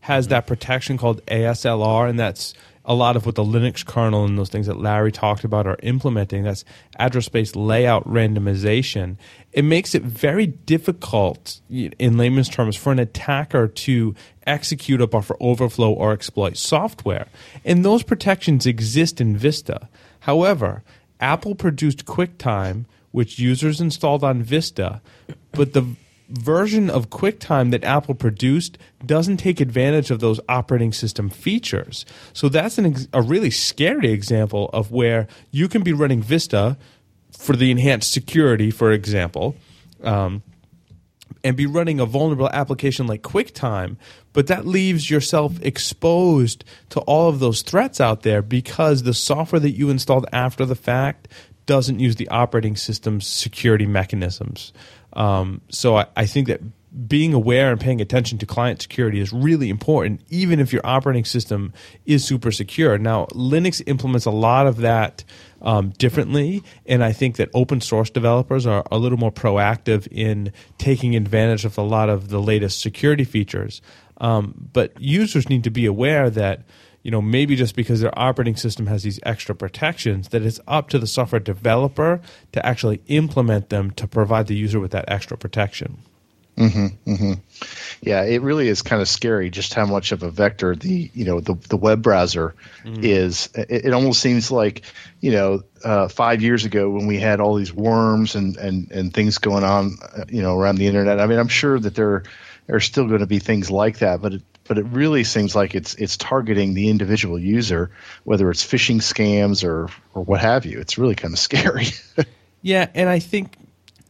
has that protection called ASLR, and that's a lot of what the Linux kernel and those things that Larry talked about are implementing. That's address space layout randomization. It makes it very difficult, in layman's terms, for an attacker to execute a buffer overflow or exploit software. And those protections exist in Vista. However, Apple produced QuickTime, which users installed on Vista, but the version of QuickTime that Apple produced doesn't take advantage of those operating system features. So that's ex- a really scary example of where you can be running Vista for the enhanced security, for example, um, and be running a vulnerable application like QuickTime, but that leaves yourself exposed to all of those threats out there because the software that you installed after the fact doesn't use the operating system's security mechanisms. Um, so I, I think that being aware and paying attention to client security is really important, even if your operating system is super secure. Now, Linux implements a lot of that um, differently, and I think that open source developers are a little more proactive in taking advantage of a lot of the latest security features. Um, but users need to be aware that you know, maybe just because their operating system has these extra protections, that it's up to the software developer to actually implement them to provide the user with that extra protection. Mm-hmm, mm-hmm. Yeah, it really is kind of scary just how much of a vector the you know the the web browser mm. is. It, it, almost seems like you know uh, five years ago when we had all these worms and and and things going on uh, you know around the internet. I mean, I'm sure that there are still going to be things like that, but it, but it really seems like it's it's targeting the individual user, whether it's phishing scams or or what have you. It's really kind of scary. yeah, and I think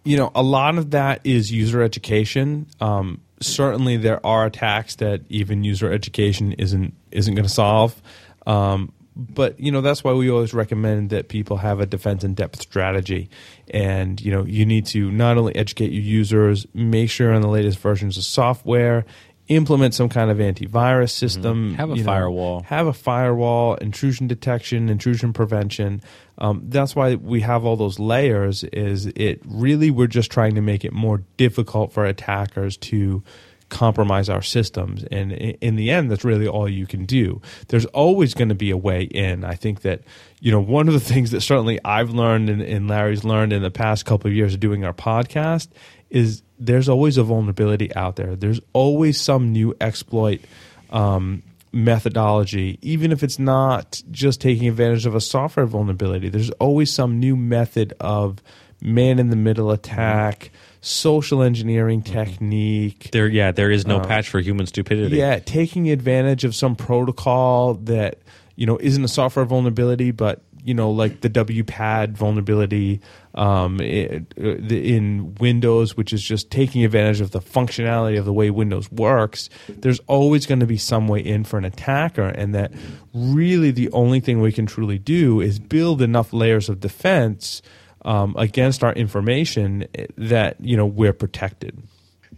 you know a lot of that is user education. Um, certainly, there are attacks that even user education isn't isn't going to solve. Um, but you know that's why we always recommend that people have a defense in depth strategy and you know you need to not only educate your users make sure on the latest versions of software implement some kind of antivirus mm-hmm. system. Mm-hmm. Have a firewall. Know, have a firewall, intrusion detection, intrusion prevention. Um, that's why we have all those layers. Is it really we're just trying to make it more difficult for attackers to compromise our systems and in the end that's really all you can do there's always going to be a way in i think that you know one of the things that certainly i've learned and, and larry's learned in the past couple of years of doing our podcast is there's always a vulnerability out there. There's always some new exploit um, methodology, even if it's not just taking advantage of a software vulnerability. There's always some new method of man in the middle attack, social engineering mm-hmm. technique. There, yeah, there is no um, patch for human stupidity. Yeah, taking advantage of some protocol that you know isn't a software vulnerability, but you know, like the WPAD vulnerability um, in Windows, which is just taking advantage of the functionality of the way Windows works, there's always going to be some way in for an attacker. And that really the only thing we can truly do is build enough layers of defense um, against our information that, you know, we're protected.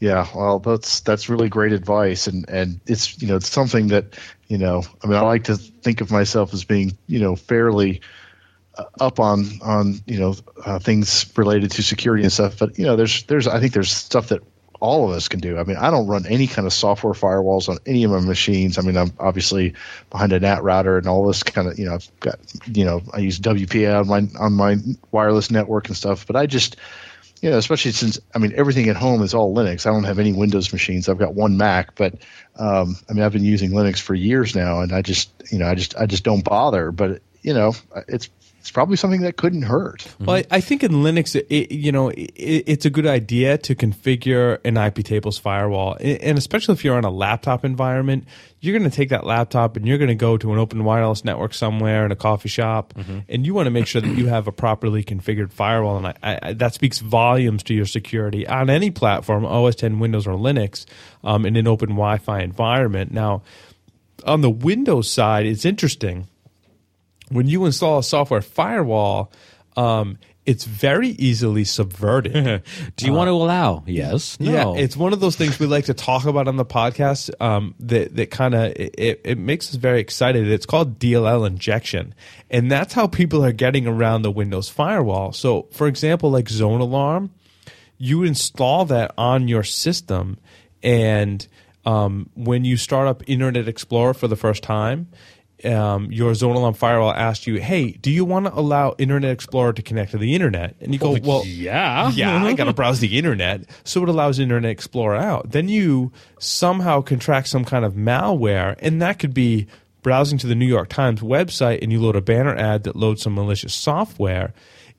Yeah, well, that's that's really great advice, and and it's you know it's something that you know I mean I like to think of myself as being you know fairly uh, up on on you know uh, things related to security and stuff, but you know there's there's I think there's stuff that all of us can do. I mean, I don't run any kind of software firewalls on any of my machines. I mean, I'm obviously behind a NAT router and all this kind of, you know, I've got, you know, I use WPA on my on my wireless network and stuff. But I just, know, especially since I mean everything at home is all Linux. I don't have any Windows machines. I've got one Mac, but um, I mean I've been using Linux for years now, and I just, you know, I just I just don't bother. But you know, it's it's probably something that couldn't hurt. Well, I, I think in Linux, it, you know, it, it's a good idea to configure an IP tables firewall, and especially if you're on a laptop environment, you're going to take that laptop and you're going to go to an open wireless network somewhere in a coffee shop, mm-hmm. and you want to make sure that you have a properly configured firewall, and I, I, that speaks volumes to your security on any platform, OS 10, Windows, or Linux, um, in an open Wi-Fi environment. Now, on the Windows side, it's interesting when you install a software firewall, um, it's very easily subverted. Do you uh, want to allow? Yes. No. Yeah, it's one of those things we like to talk about on the podcast. Um, that that kind of it, it makes us very excited. It's called DLL injection, and that's how people are getting around the Windows firewall. So, for example, like Zone Alarm, you install that on your system, and um, when you start up Internet Explorer for the first time, um, your Zone Alarm firewall asked you, "Hey, do you want to allow Internet Explorer to connect to the internet?" And you go, "Well, yeah, yeah, I got to browse the internet." So it allows Internet Explorer out. Then you somehow contract some kind of malware, and that could be browsing to the New York Times website, and you load a banner ad that loads some malicious software.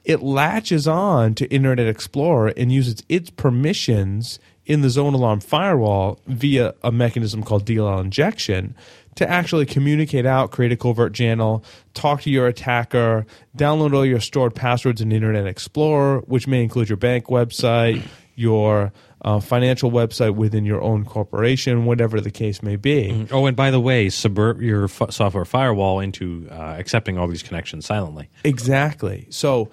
It latches on to Internet Explorer and uses its permissions in the Zone Alarm firewall via a mechanism called DLL injection to actually communicate out, create a covert channel, talk to your attacker, download all your stored passwords in Internet Explorer, which may include your bank website, your uh, financial website within your own corporation, whatever the case may be. Mm-hmm. Oh, and by the way, subvert your f- software firewall into uh, accepting all these connections silently. Exactly. So,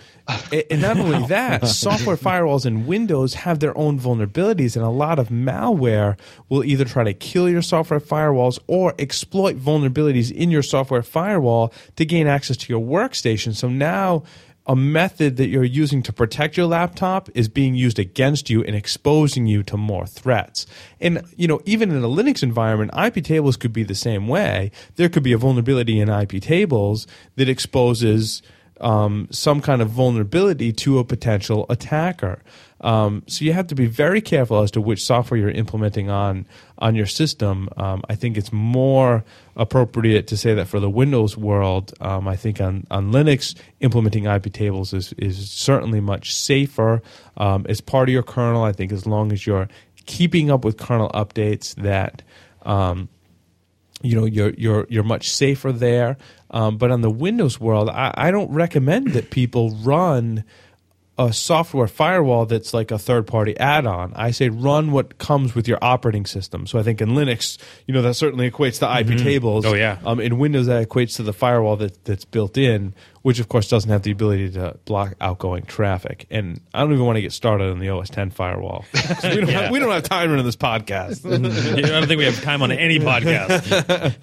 and not only that, software firewalls in Windows have their own vulnerabilities, and a lot of malware will either try to kill your software firewalls or exploit vulnerabilities in your software firewall to gain access to your workstation. So now a method that you're using to protect your laptop is being used against you and exposing you to more threats. And you know, even in a Linux environment, IP tables could be the same way. There could be a vulnerability in IP tables that exposes um, some kind of vulnerability to a potential attacker. Um, so you have to be very careful as to which software you're implementing on on your system. Um, I think it's more appropriate to say that for the Windows world, um, I think on, on Linux, implementing IP tables is, is certainly much safer. Um, as part of your kernel, I think as long as you're keeping up with kernel updates, that um, you know you're you're you're much safer there. Um, but on the Windows world, I, I don't recommend that people run a software firewall that's like a third party add on. I say run what comes with your operating system. So I think in Linux, you know, that certainly equates to IP mm-hmm. tables. Oh, yeah. Um, in Windows, that equates to the firewall that, that's built in, which of course doesn't have the ability to block outgoing traffic. And I don't even want to get started on the OS 10 firewall. we, don't yeah. have, we don't have time running this podcast. I don't think we have time on any podcast.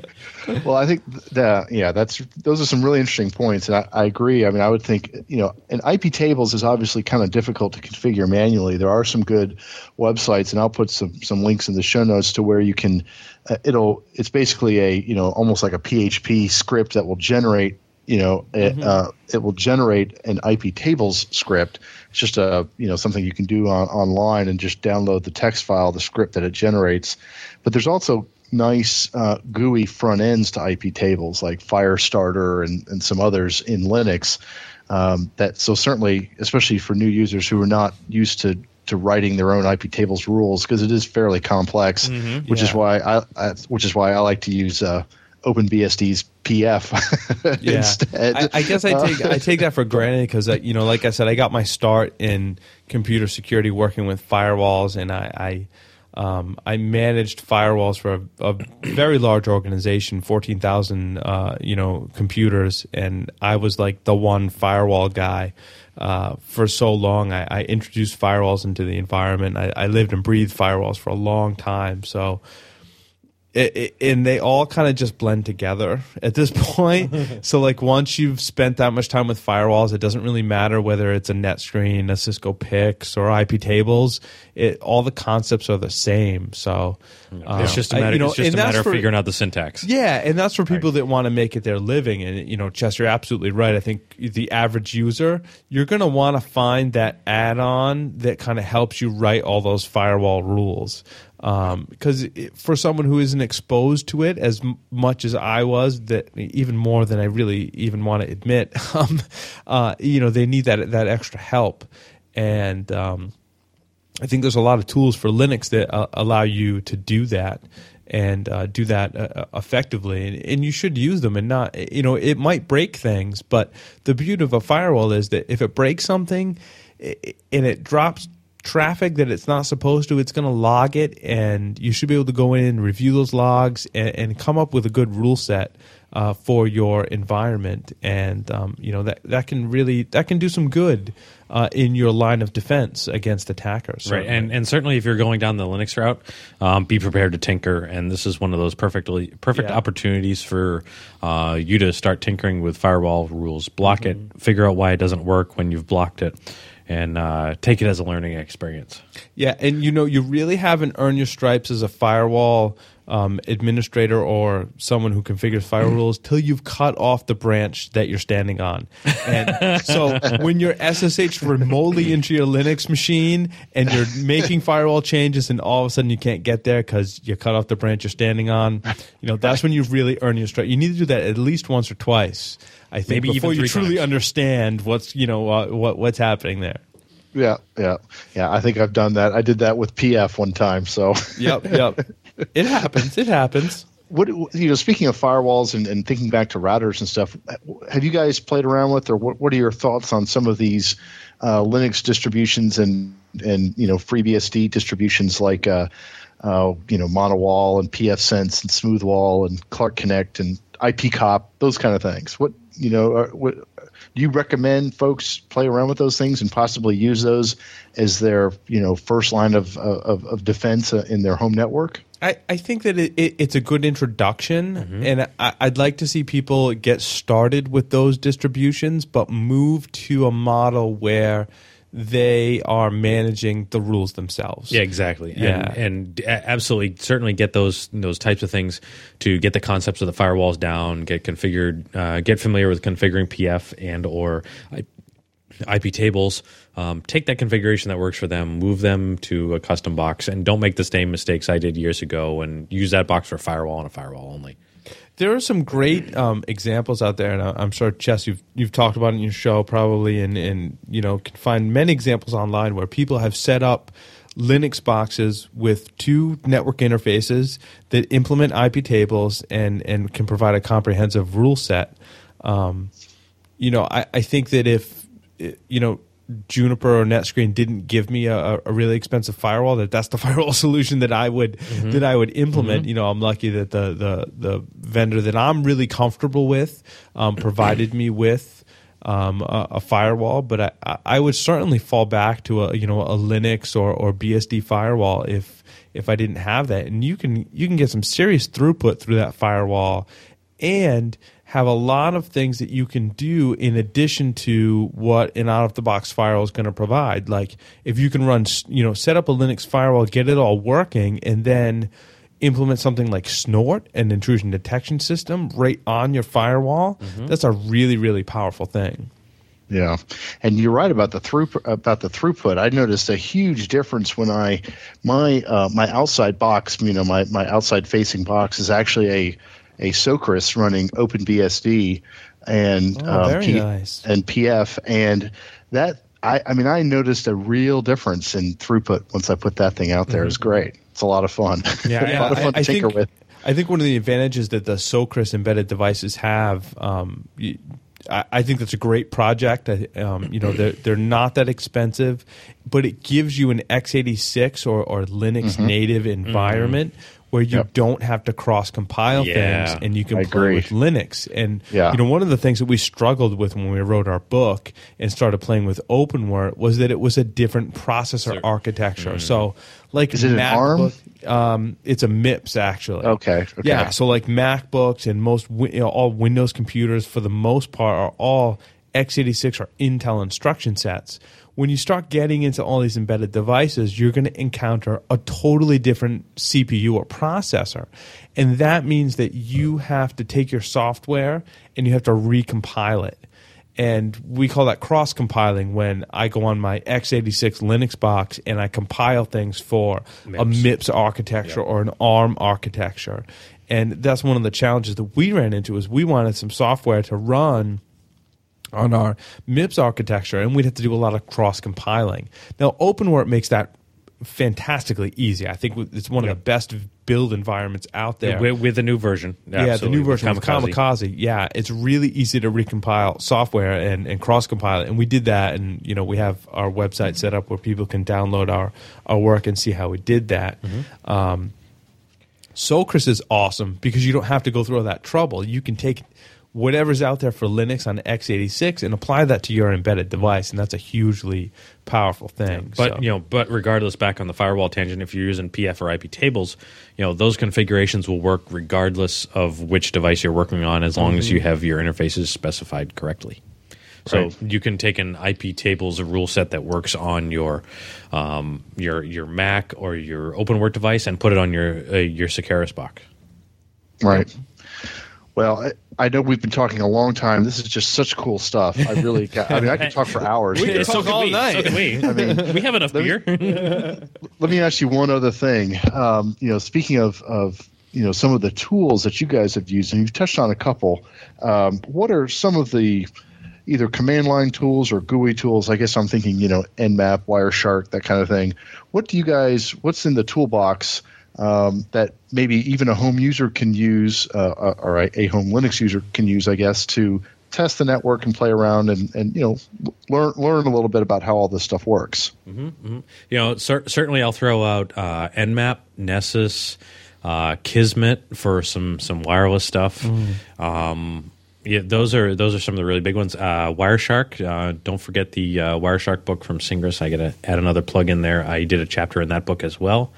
well, I think that yeah, that's those are some really interesting points, and I, I, agree. I mean, I would think you know, and IP tables is obviously kind of difficult to configure manually. There are some good websites, and I'll put some some links in the show notes to where you can. Uh, it'll it's basically a you know almost like a PHP script that will generate you know mm-hmm. it, uh, it will generate an IP tables script. It's just a you know something you can do on, online and just download the text file, the script that it generates. But there's also nice uh, GUI front ends to IP tables like Firestarter and, and some others in Linux. Um, that so certainly, especially for new users who are not used to to writing their own IP tables rules, because it is fairly complex. Mm-hmm, which yeah. is why I, I, which is why I like to use uh, OpenBSD's PF yeah. instead. I, I, guess I take I take that for granted because you know, like I said, I got my start in computer security working with firewalls, and I, I um, I managed firewalls for a, a very large organization, fourteen thousand, uh, you know, computers, and I was like the one firewall guy uh, for so long. I, I, introduced firewalls into the environment. I, I, lived and breathed firewalls for a long time. So and they all kind of just blend together at this point. so like once you've spent that much time with firewalls, it doesn't really matter whether it's a NetScreen, a Cisco PIX, or IP tables. It all the concepts are the same. So um, it's just a matter, I, you know, it's just a matter for, of figuring out the syntax. Yeah, and that's for people right. that want to make it their living. And you know, Chess, you're absolutely right. I think the average user, you're going to want to find that add-on that kind of helps you write all those firewall rules because um, for someone who isn't exposed to it as m- much as I was, that even more than I really even want to admit, um, uh, you know, they need that that extra help, and um, I think there's a lot of tools for Linux that uh, allow you to do that and uh, do that uh, uh, effectively, and, and, you should use them and not, you know, it might break things, but the beauty of a firewall is that if it breaks something and it drops traffic that it's not supposed to, it's going to log it, and you should be able to go in and review those logs and, and come up with a good rule set uh, for your environment, and um, you know that that can really that can do some good uh, in your line of defense against attackers. Certainly. Right, and and certainly if you're going down the Linux route, um, be prepared to tinker, and this is one of those perfectly perfect yeah. opportunities for uh, you to start tinkering with firewall rules. Block mm-hmm. it, figure out why it doesn't work when you've blocked it and uh, take it as a learning experience. Yeah, and you know, you really haven't earned your stripes as a firewall um, administrator or someone who configures firewall rules till you've cut off the branch that you're standing on. And so when you're SSH remotely into your Linux machine and you're making firewall changes and all of a sudden you can't get there because you cut off the branch you're standing on, you know, that's when you've really earned your stripe. You need to do that at least once or twice. I think Maybe before you truly times. understand what's you know uh, what what's happening there. Yeah, yeah, yeah. I think I've done that. I did that with PF one time. So. yep, yep. It happens. It happens. What you know? Speaking of firewalls and, and thinking back to routers and stuff, have you guys played around with, or what? What are your thoughts on some of these uh, Linux distributions and and you know FreeBSD distributions like uh, uh, you know m0n0wall and pfSense and SmoothWall and ClarkConnect and IPCOP, those kind of things. What you know, are, what, do you recommend folks play around with those things and possibly use those as their you know first line of of, of defense uh, in their home network? I, I think that it, it, it's a good introduction, mm-hmm. and I, I'd like to see people get started with those distributions, but move to a model where they are managing the rules themselves. Yeah, exactly. Yeah, and, and absolutely, certainly get those those types of things to get the concepts of the firewalls down, get configured, uh, get familiar with configuring PF and or IP tables. Um, take that configuration that works for them, move them to a custom box, and don't make the same mistakes I did years ago and use that box for firewall and a firewall only there are some great um, examples out there, and I'm sure Chess, you've you've talked about it in your show probably, and and you know can find many examples online where people have set up Linux boxes with two network interfaces that implement IP tables and and can provide a comprehensive rule set. Um, you know, I, I think that if you know Juniper or NetScreen didn't give me a, a, really expensive firewall, that that's the firewall solution that I would mm-hmm. that I would implement. Mm-hmm. You know, I'm lucky that the the the vendor that I'm really comfortable with um, provided me with um, a, a, firewall. But I, I would certainly fall back to a you know a Linux or or BSD firewall if if I didn't have that. And you can you can get some serious throughput through that firewall and have a lot of things that you can do in addition to what an out of the box firewall is going to provide. Like if you can run, you know, set up a Linux firewall, get it all working, and then implement something like Snort, an intrusion detection system, right on your firewall. Mm-hmm. That's a really, really powerful thing. Yeah, and you're right about the throughput. About the throughput, I noticed a huge difference when I my uh, my outside box, you know, my my outside facing box is actually a a Soekris running OpenBSD and oh, um, P- nice. and PF, and that I, I mean I noticed a real difference in throughput once I put that thing out there. Mm-hmm. It's great. It's a lot of fun. Yeah, a lot of fun I, to tinker think, with. I think one of the advantages that the Soekris embedded devices have. Um, I, think that's a great project. Um, you know, they're, they're not that expensive, but it gives you an x86 or, or Linux mm-hmm. native environment mm-hmm where you yep. don't have to cross compile yeah, things and you can I play agree. with Linux. And yeah. you know, one of the things that we struggled with when we wrote our book and started playing with OpenWrt was that it was a different processor sure. architecture. Mm-hmm. So, like is it MacBook, an ARM? Um, it's a MIPS actually. Okay, okay. Yeah. So like MacBooks and most you know, all Windows computers for the most part are all x86 or Intel instruction sets when you start getting into all these embedded devices, you're going to encounter a totally different CPU or processor. And that means that you have to take your software and you have to recompile it. And we call that cross compiling when I go on my x86 Linux box and I compile things for MIPS. a MIPS architecture yep. or an ARM architecture. And that's one of the challenges that we ran into is we wanted some software to run on our MIPS architecture, and we'd have to do a lot of cross compiling. Now, OpenWrt makes that fantastically easy. I think it's one of the best build environments out there with, with the new version. Absolutely. Yeah, the new version with Kamikaze. Kamikaze. Yeah, it's really easy to recompile software and, and cross compile it. And we did that, and you know we have our website set up where people can download our our work and see how we did that. Mm-hmm. Um, is awesome because you don't have to go through all that trouble. You can take whatever's out there for Linux on x86 and apply that to your embedded device, and that's a hugely powerful thing. But so. you know, but regardless, back on the firewall tangent, if you're using PF or IP tables, you know those configurations will work regardless of which device you're working on, as long mm-hmm. as you have your interfaces specified correctly. So right. you can take an IP tables a rule set that works on your um, your your Mac or your OpenWrt device and put it on your uh, your Soekris box. Right. Well, I know we've been talking a long time. This is just such cool stuff. I really, got, I mean, I could talk for hours. we could talk all we. night. So we. I mean, we have enough let beer. Me, let me ask you one other thing. Um, you know, speaking of of you know some of the tools that you guys have used, and you've touched on a couple. Um, what are some of the either command line tools or GUI tools? I guess I'm thinking, you know, Nmap, Wireshark, that kind of thing. What do you guys? What's in the toolbox? Um, that maybe even a home user can use, uh, uh, or a, a, home Linux user can use, I guess, to test the network and play around and, and you know learn learn a little bit about how all this stuff works. Mm-hmm, mm-hmm. You know, cer- certainly I'll throw out uh, Nmap, Nessus, uh, Kismet for some some wireless stuff. Mm. Um, yeah, those are those are some of the really big ones. Uh, Wireshark, uh, don't forget the uh, Wireshark book from Syngress. I got to add another plug in there. I did a chapter in that book as well.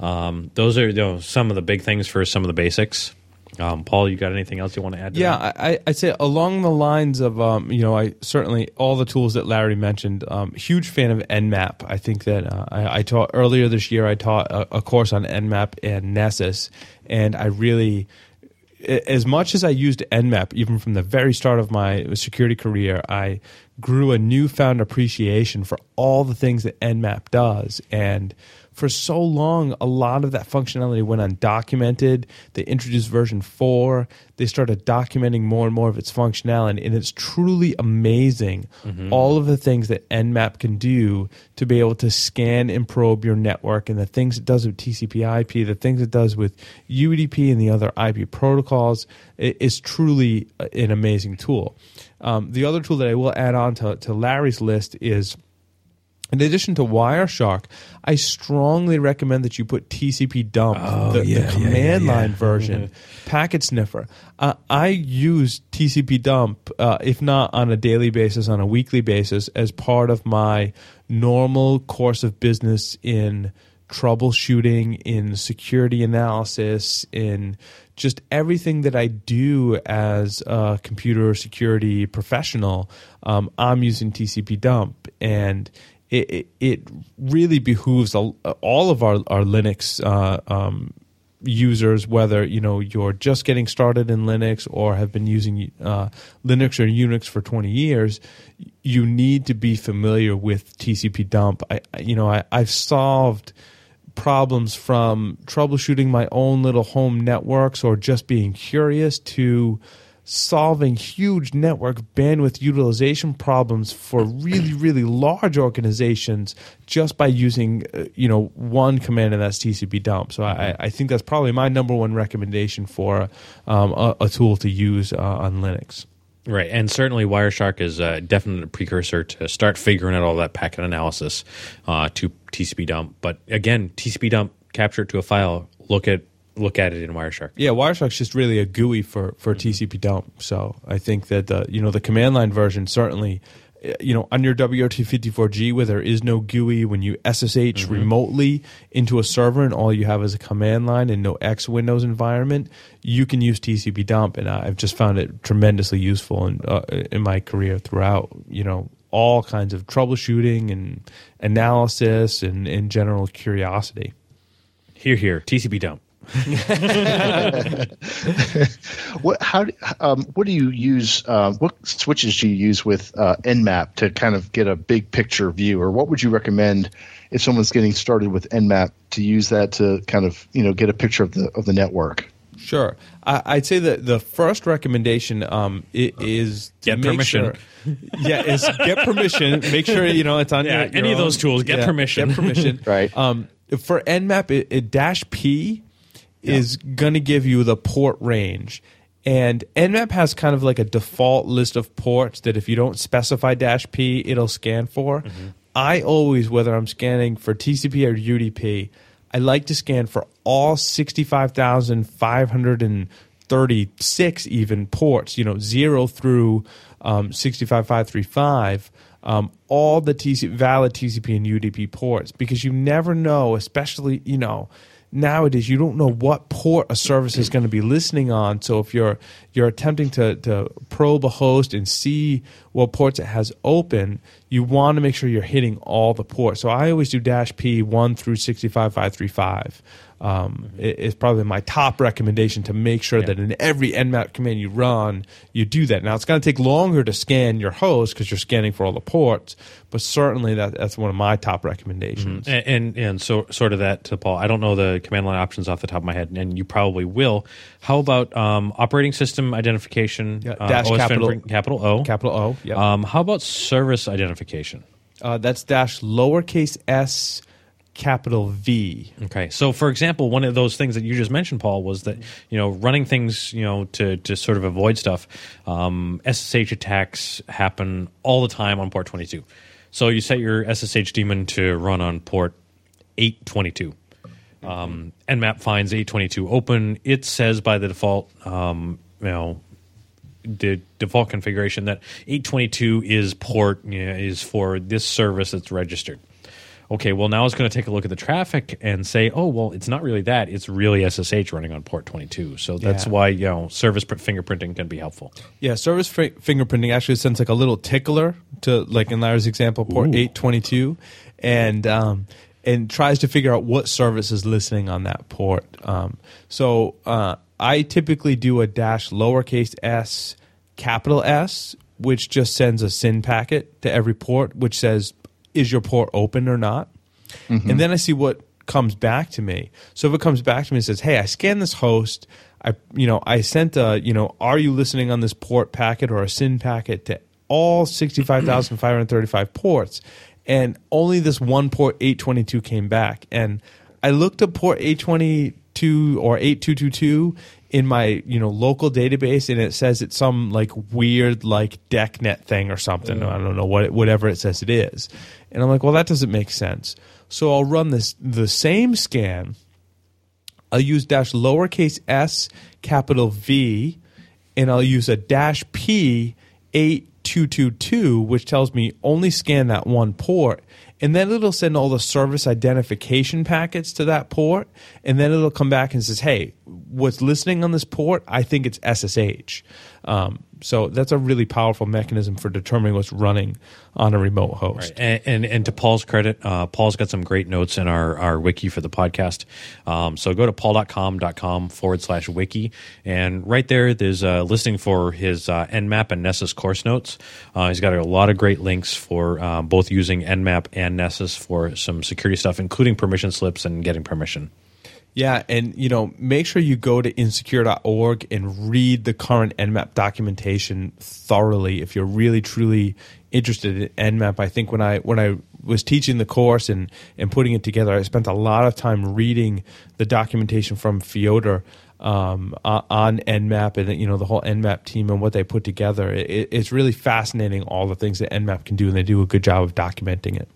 Um, those are you know, some of the big things for some of the basics. Um, Paul, you got anything else you want to add? To yeah, I, I'd say along the lines of um, you know, I certainly all the tools that Larry mentioned. Um, huge fan of Nmap. I think that uh, I, I, taught earlier this year. I taught a, a course on Nmap and Nessus, and I really as much as I used Nmap, even from the very start of my security career, I grew a newfound appreciation for all the things that Nmap does. And for so long, a lot of that functionality went undocumented. They introduced version 4. They started documenting more and more of its functionality. And it's truly amazing mm-hmm. all of the things that Nmap can do to be able to scan and probe your network and the things it does with TCP IP, the things it does with UDP and the other IP protocols. It is truly an amazing tool. Um, the other tool that I will add on to, to Larry's list is in addition to Wireshark, I strongly recommend that you put TCP dump, oh, the, yeah, the, command yeah, yeah, line version, packet sniffer. Uh, I use TCP dump, uh, if not on a daily basis, on a weekly basis, as part of my normal course of business in troubleshooting, in security analysis, in just everything that I do as a computer security professional. Um, I'm using TCP dump and it, it, really behooves all of our, our Linux uh, um, users, whether you know you're just getting started in Linux or have been using uh, Linux or Unix for 20 years, you need to be familiar with TCP dump. I, you know, I, I've solved problems from troubleshooting my own little home networks or just being curious to solving huge network bandwidth utilization problems for really really large organizations just by using uh, you know one command and that's tcp dump. So I, I think that's probably my number one recommendation for um, a, a, tool to use uh, on linux. Right, and certainly Wireshark is definitely a definite precursor to start figuring out all that packet analysis uh, to TCP dump. But again, TCP dump, capture it to a file, look at look at it in Wireshark. Yeah, Wireshark's just really a GUI for for TCP dump. So I think that the you know the command line version certainly you know, on your WRT54G where there is no GUI, when you SSH mm-hmm. remotely into a server and all you have is a command line and no X Windows environment, you can use TCP dump, and I've just found it tremendously useful in uh, in my career throughout. You know, all kinds of troubleshooting and analysis and, and general curiosity. Here, here, TCP dump. What how um, what do you use? Uh, what switches do you use with uh, Nmap to kind of get a big picture view, or what would you recommend if someone's getting started with Nmap to use that to kind of you know get a picture of the of the network? Sure, I, would say that the first recommendation um, is get permission. Sure, yeah, is get permission. Make sure you know it's on yeah, your, any your of those tools. Get yeah, permission. Get permission. right. Um, for Nmap, it, it dash P is going to give you the port range. And Nmap has kind of like a default list of ports that if you don't specify dash P, it'll scan for. Mm-hmm. I always, whether I'm scanning for TCP or UDP, I like to scan for all 65,536 even ports, you know, zero through um, 65535. Um, all the TC, valid TCP and UDP ports because you never know, especially, you know, nowadays you don't know what port a service is going to be listening on. So if you're you're attempting to, to probe a host and see what ports it has open, you want to make sure you're hitting all the ports. So I always do dash P one through sixty five five three five um, is probably my top recommendation to make sure yeah. that in every nmap command you run, you do that. Now it's going to take longer to scan your host because you're scanning for all the ports, but certainly that, that's one of my top recommendations. Mm-hmm. And, and, and so sort of that to Paul. I don't know the command line options off the top of my head, and you probably will. How about um, operating system identification? Yeah, uh, dash capital, capital O. Capital O. Yeah. Um, how about service identification? Uh, that's dash lowercase s capital V. Okay. So for example, one of those things that you just mentioned, Paul, was that, you know, running things, you know, to, to sort of avoid stuff, um, SSH attacks happen all the time on port 22. So you set your SSH daemon to run on port 822. Um, Nmap finds 822 open. It says by the default, um, you know, the default configuration that 822 is port you know, is for this service that's registered okay, well, now it's going to take a look at the traffic and say, oh, well, it's not really that. It's really SSH running on port 22. So that's yeah. why, you know, service fingerprinting can be helpful. Yeah, service fingerprinting actually sends like a little tickler to, like in Larry's example, port Ooh. 822, and, um, and tries to figure out what service is listening on that port. Um, so uh, I typically do a dash lowercase s, capital S, which just sends a SYN packet to every port, which says is your port open or not? Mm-hmm. And then I see what comes back to me. So if it comes back to me and says, "Hey, I scanned this host. I you know I sent a you know are you listening on this port packet or a SYN packet to all sixty five thousand five hundred thirty five ports, and only this one port eight twenty two came back, and I looked at port eight twenty two or eight two two two in my you know local database and it says it's some like weird like DECnet thing or something. Mm. I don't know what it, whatever it says it is, and I'm like, well, that doesn't make sense. So I'll run this the same scan. I'll use dash lowercase s capital V, and I'll use a dash p eight two two two, which tells me only scan that one port and then it'll send all the service identification packets to that port. And then it'll come back and says hey what's listening on this port? I think it's ssh um, so that's a really powerful mechanism for determining what's running on a remote host. Right. And, and, and to Paul's credit, uh, Paul's got some great notes in our, our wiki for the podcast. Um, so go to pauldotcom.com forward slash wiki. And right there, there's a listing for his uh, Nmap and Nessus course notes. Uh, he's got a lot of great links for uh, both using Nmap and Nessus for some security stuff, including permission slips and getting permission. Yeah, and you know, make sure you go to insecure.org and read the current Nmap documentation thoroughly if you're really truly interested in Nmap. I think when I when I was teaching the course and and putting it together, I spent a lot of time reading the documentation from Fyodor um, on Nmap and you know the whole Nmap team and what they put together. It, it's really fascinating all the things that Nmap can do, and they do a good job of documenting it.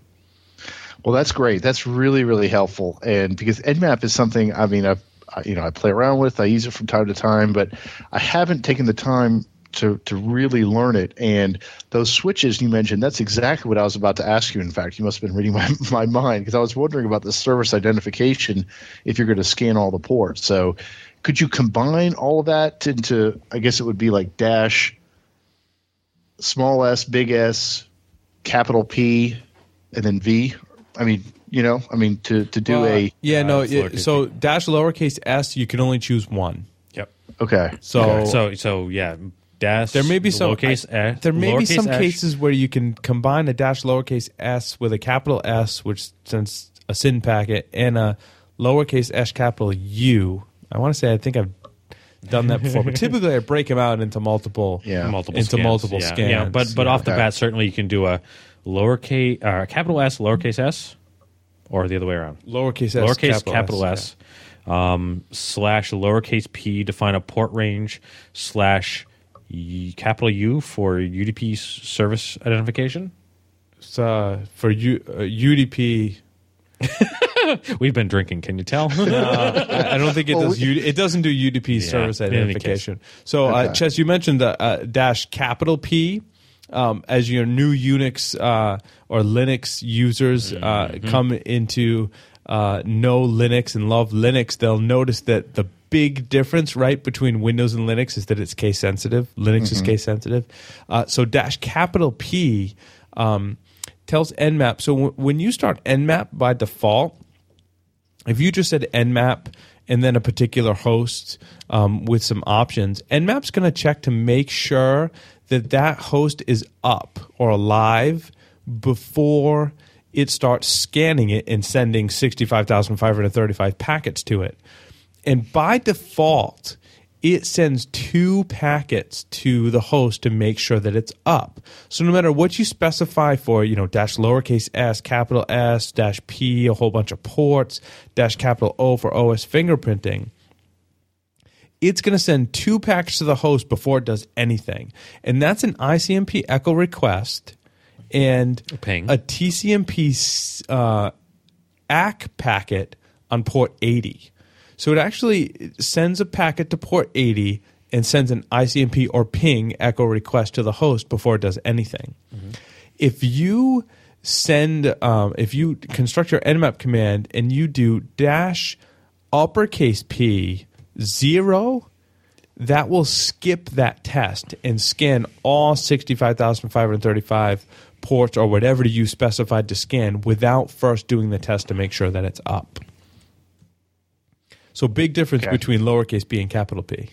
Well, that's great. That's really really helpful, and because Nmap is something I mean I, you know I play around with. I use it from time to time, but I haven't taken the time to to really learn it. And those switches you mentioned, that's exactly what I was about to ask you. In fact, you must have been reading my, my mind because I was wondering about the service identification if you're going to scan all the ports. So could you combine all of that into I guess it would be like dash small s, big S, capital P, and then V? I mean, you know, I mean to to do Well, a yeah, no. it- so dash lowercase s, you can only choose one. Yep. okay. So So so yeah, dash. there may be some lowercase I- s. there may be some s. cases where you can combine a dash lowercase s with a capital S, which sends a SYN packet, and a lowercase s capital U. I want to say I think I've done that before, but typically I break them out into multiple. Yeah. multiple into scans. multiple yeah. scans. Yeah, but but Yeah. off the Okay. bat, certainly you can do a lowercase, uh, capital S, lowercase s, or the other way around. lowercase s, lowercase capital, capital S. S, um, slash lowercase p define a port range slash y- capital U for UDP service identification. It's, uh, for U, uh, UDP. We've been drinking. Can you tell? I, I don't think it Well, does. U, it doesn't do UDP service in any case. identification. So, uh, Chess, you mentioned the uh, dash capital P. Um, as your new Unix uh, or Linux users uh, Mm-hmm. come into uh, know Linux and love Linux, they'll notice that the big difference, right, between Windows and Linux is that it's case sensitive. Linux Mm-hmm. is case sensitive. Uh, so dash capital P um, tells Nmap. So w- when you start Nmap by default, if you just said nmap and then a particular host um, with some options, nmap's going to check to make sure that that host is up or alive before it starts scanning it and sending 65,535 packets to it. And by default, it sends two packets to the host to make sure that it's up. So no matter what you specify for, you know, dash lowercase s, capital S, dash P, a whole bunch of ports, dash capital O for OS fingerprinting, it's going to send two packets to the host before it does anything. And that's an ICMP echo request and Ping. a TCMP uh, ACK packet on port 80. So it actually sends a packet to port 80 and sends an ICMP or ping echo request to the host before it does anything. If you send, um, if you construct your nmap command and you do dash uppercase P zero, that will skip that test and scan all 65,535 ports or whatever you specified to scan without first doing the test to make sure that it's up. So big difference Okay. between lowercase p and capital P.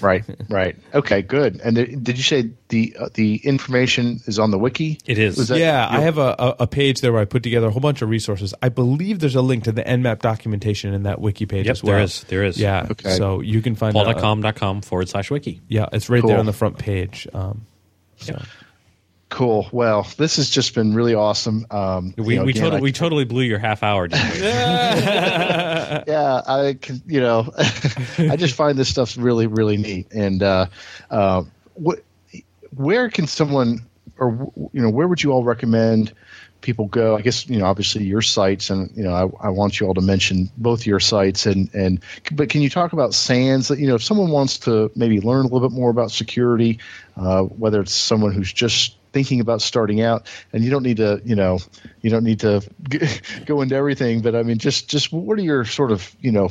Right, right. Okay, good. And the, did you say the uh, the information is on the wiki? It is. That- yeah, I have a, a, a page there where I put together a whole bunch of resources. I believe there's a link to the Nmap documentation in that wiki page Yep, as well. there is. There is. Yeah, Okay. so you can find out. PaulDotCom.com forward slash wiki. Yeah, it's right Cool. there on the front page. Um, so. Cool. Well, this has just been really awesome. Um, We, you know, we, again, totally, I- we totally blew your half hour. Yeah, I can, you know, I just find this stuff really, really neat. And uh, uh, what, where can someone, or you know, where would you all recommend people go? I guess you know, obviously your sites, and you know, I, I want you all to mention both your sites. And and but can you talk about SANS? You know, if someone wants to maybe learn a little bit more about security, uh, whether it's someone who's just thinking about starting out and you don't need to you know you don't need to g- go into everything but i mean just just what are your sort of you know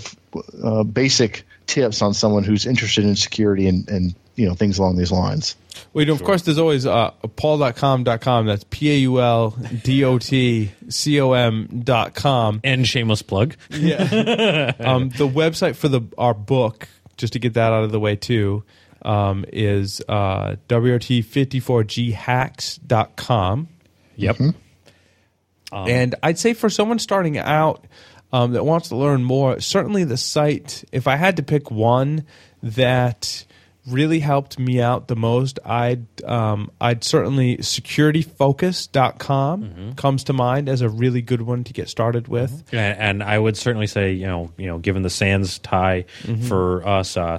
uh, basic tips on someone who's interested in security and and you know things along these lines Well, you know, of course, there's always uh, pauldotcom.com. That's P A U L D O T C O M dot com. and shameless plug. Yeah. um, the website for the our book, just to get that out of the way too, um, is uh, WRT54GHacks.com. Yep. and I'd say for someone starting out um, that wants to learn more, certainly the site, if I had to pick one that really helped me out the most, I'd um, I'd certainly securityfocus.com comes to mind as a really good one to get started with. And, and I would certainly say, you know, you know, given the SANS tie for us, uh,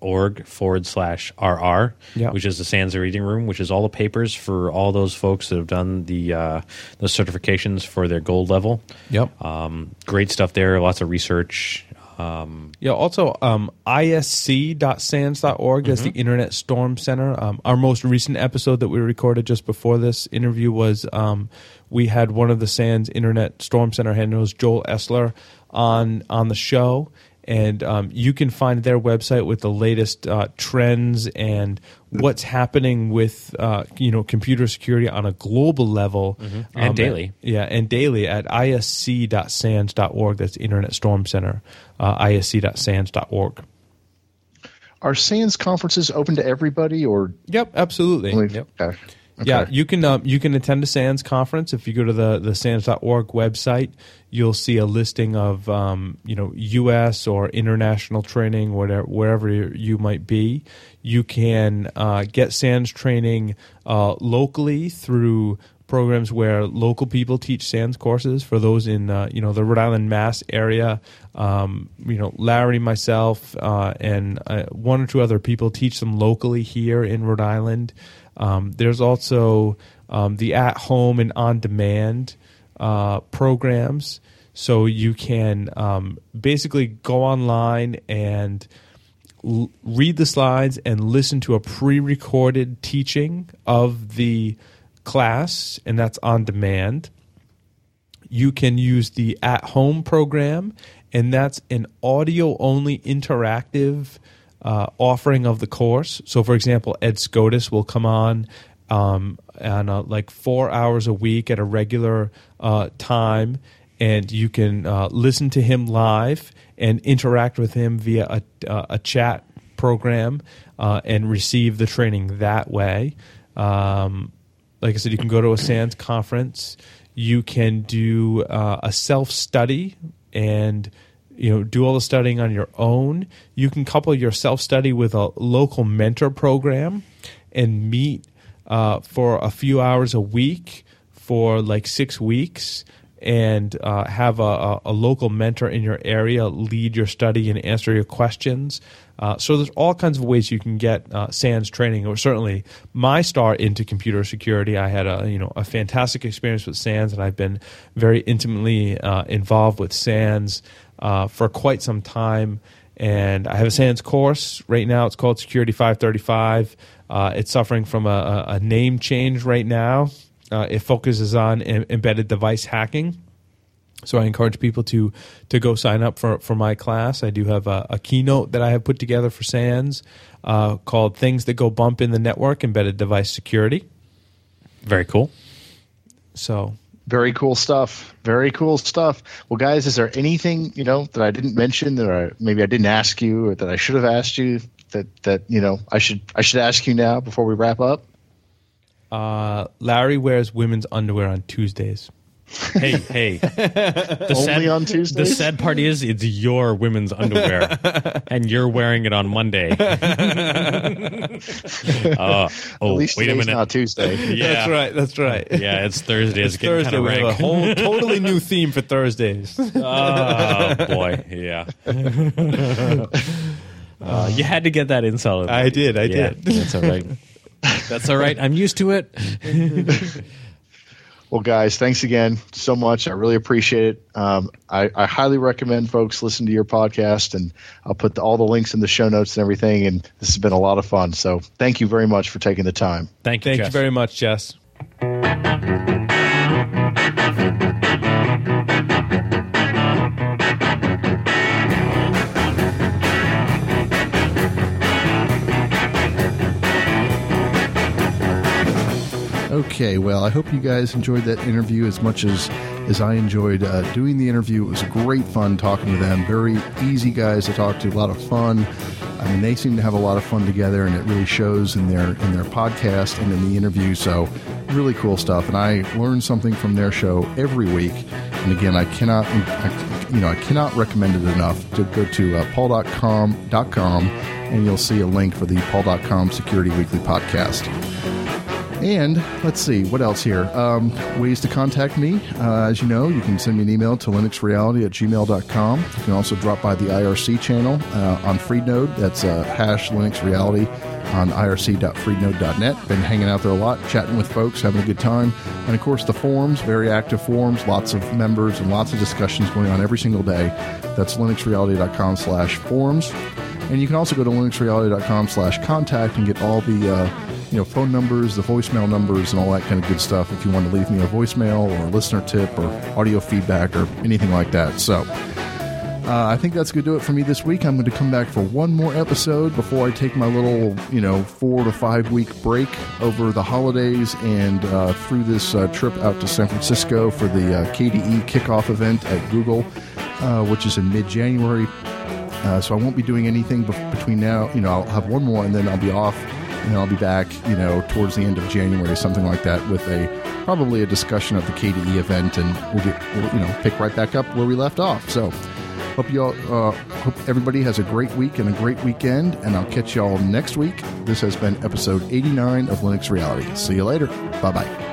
SANS.org forward slash RR, Yeah. which is the SANS reading room, which is all the papers for all those folks that have done the uh, the certifications for their gold level. Yep. Um, great stuff there. Lots of research. Um, Yeah, also um, isc.sans.org is the Internet Storm Center. Um, our most recent episode that we recorded just before this interview was um, we had one of the SANS Internet Storm Center handlers, Joel Esler, on on the show. And um, you can find their website with the latest uh, trends and what's happening with uh, you know computer security on a global level And Um, daily. yeah, and daily at isc.sans.org. That's Internet Storm Center, uh, isc.sans.org. Are SANS conferences open to everybody or Yep, absolutely. Yep. Okay. Yeah, you can um, you can attend a SANS conference if you go to the the SANS.org website. You'll see a listing of um, you know U.S. or international training, whatever wherever you might be. You can uh, get SANS training uh, locally through programs where local people teach SANS courses. For those in uh, you know the Rhode Island, Mass area, um, you know Larry, myself, uh, and uh, one or two other people teach them locally here in Rhode Island. Um, there's also um, the at home and on demand uh, programs. So you can um, basically go online and l- read the slides and listen to a pre recorded teaching of the class, and that's on demand you can use the at home program, and that's an audio only interactive uh, offering of the course. So, for example, Ed Skoudis will come on um, uh, like four hours a week at a regular uh, time, and you can uh, listen to him live and interact with him via a, uh, a chat program uh, and receive the training that way. Um, like I said, you can go to a SANS conference. You can do a self study and you know do all the studying on your own. You can couple your self study with a local mentor program and meet uh, for a few hours a week for like six weeks and uh, have a, a, local mentor in your area lead your study and answer your questions. Uh, so there's all kinds of ways you can get uh, SANS training. Or certainly my start into computer security, I had a you know a fantastic experience with SANS, and I've been very intimately uh, involved with SANS uh, for quite some time. And I have a SANS course right now. It's called Security 535. Uh, it's suffering from a, a name change right now. Uh, it focuses on em- embedded device hacking. So I encourage people to to go sign up for, for my class. I do have a, a keynote that I have put together for SANS uh, called "Things That Go Bump in the Network: Embedded Device Security." very cool. So Very cool stuff. Very cool stuff. Well, guys, is there anything you know that I didn't mention that I, maybe I didn't ask you or that I should have asked you that that you know I should I should ask you now before we wrap up? Uh, Larry wears women's underwear on Tuesdays. Hey, hey. The Only on Tuesdays. The sad part is it's your women's underwear, and you're wearing it on Monday. uh, oh, At least wait a today's minute. not Tuesday. yeah, That's right. That's right. Yeah, it's Thursday. It's, It's getting Thursday. kind of We have a whole totally new theme for Thursdays. oh boy, yeah. Uh, you had to get that in solid. I did, I Yeah, did. That's all right. That's all right. I'm used to it. Well, guys, thanks again so much. I really appreciate it. Um, I, I highly recommend folks listen to your podcast, and I'll put the, all the links in the show notes and everything. And this has been a lot of fun. So, thank you very much for taking the time. Thank you. Thank you very much, Chess. Okay, well, I hope you guys enjoyed that interview as much as as I enjoyed uh, doing the interview. It was great fun talking to them. Very easy guys to talk to, a lot of fun. I mean, they seem to have a lot of fun together, and it really shows in their in their podcast and in the interview. So, really cool stuff. And I learn something from their show every week. And again, I cannot, I, you know, I cannot recommend it enough. To go to uh, pauldotcom.com and you'll see a link for the PaulDotCom Security Weekly podcast. And let's see, what else here? Um, ways to contact me. Uh, as you know, you can send me an email to linuxreality at gmail.com. You can also drop by the IRC channel uh, on Freenode. That's uh, hash Linux Reality on irc.freenode.net. Been hanging out there a lot, chatting with folks, having a good time. And of course, the forums, very active forums, lots of members and lots of discussions going on every single day. That's linuxreality.com slash forums. And you can also go to linuxreality.com slash contact and get all the uh, you know, phone numbers, the voicemail numbers, and all that kind of good stuff if you want to leave me a voicemail or a listener tip or audio feedback or anything like that. So uh, I think that's going to do it for me this week. I'm going to come back for one more episode before I take my little, you know, four to five week break over the holidays and uh, through this uh, trip out to San Francisco for the uh, KDE kickoff event at Google, uh, which is in mid January. Uh, so I won't be doing anything between now. You know, I'll have one more and then I'll be off and I'll be back, you know, towards the end of January, something like that, with a probably a discussion of the KDE event, and we'll get, we'll, you know, pick right back up where we left off. So, hope you all, uh, hope everybody has a great week and a great weekend, and I'll catch y'all next week. This has been episode 89 of Linux Reality. See you later. Bye bye.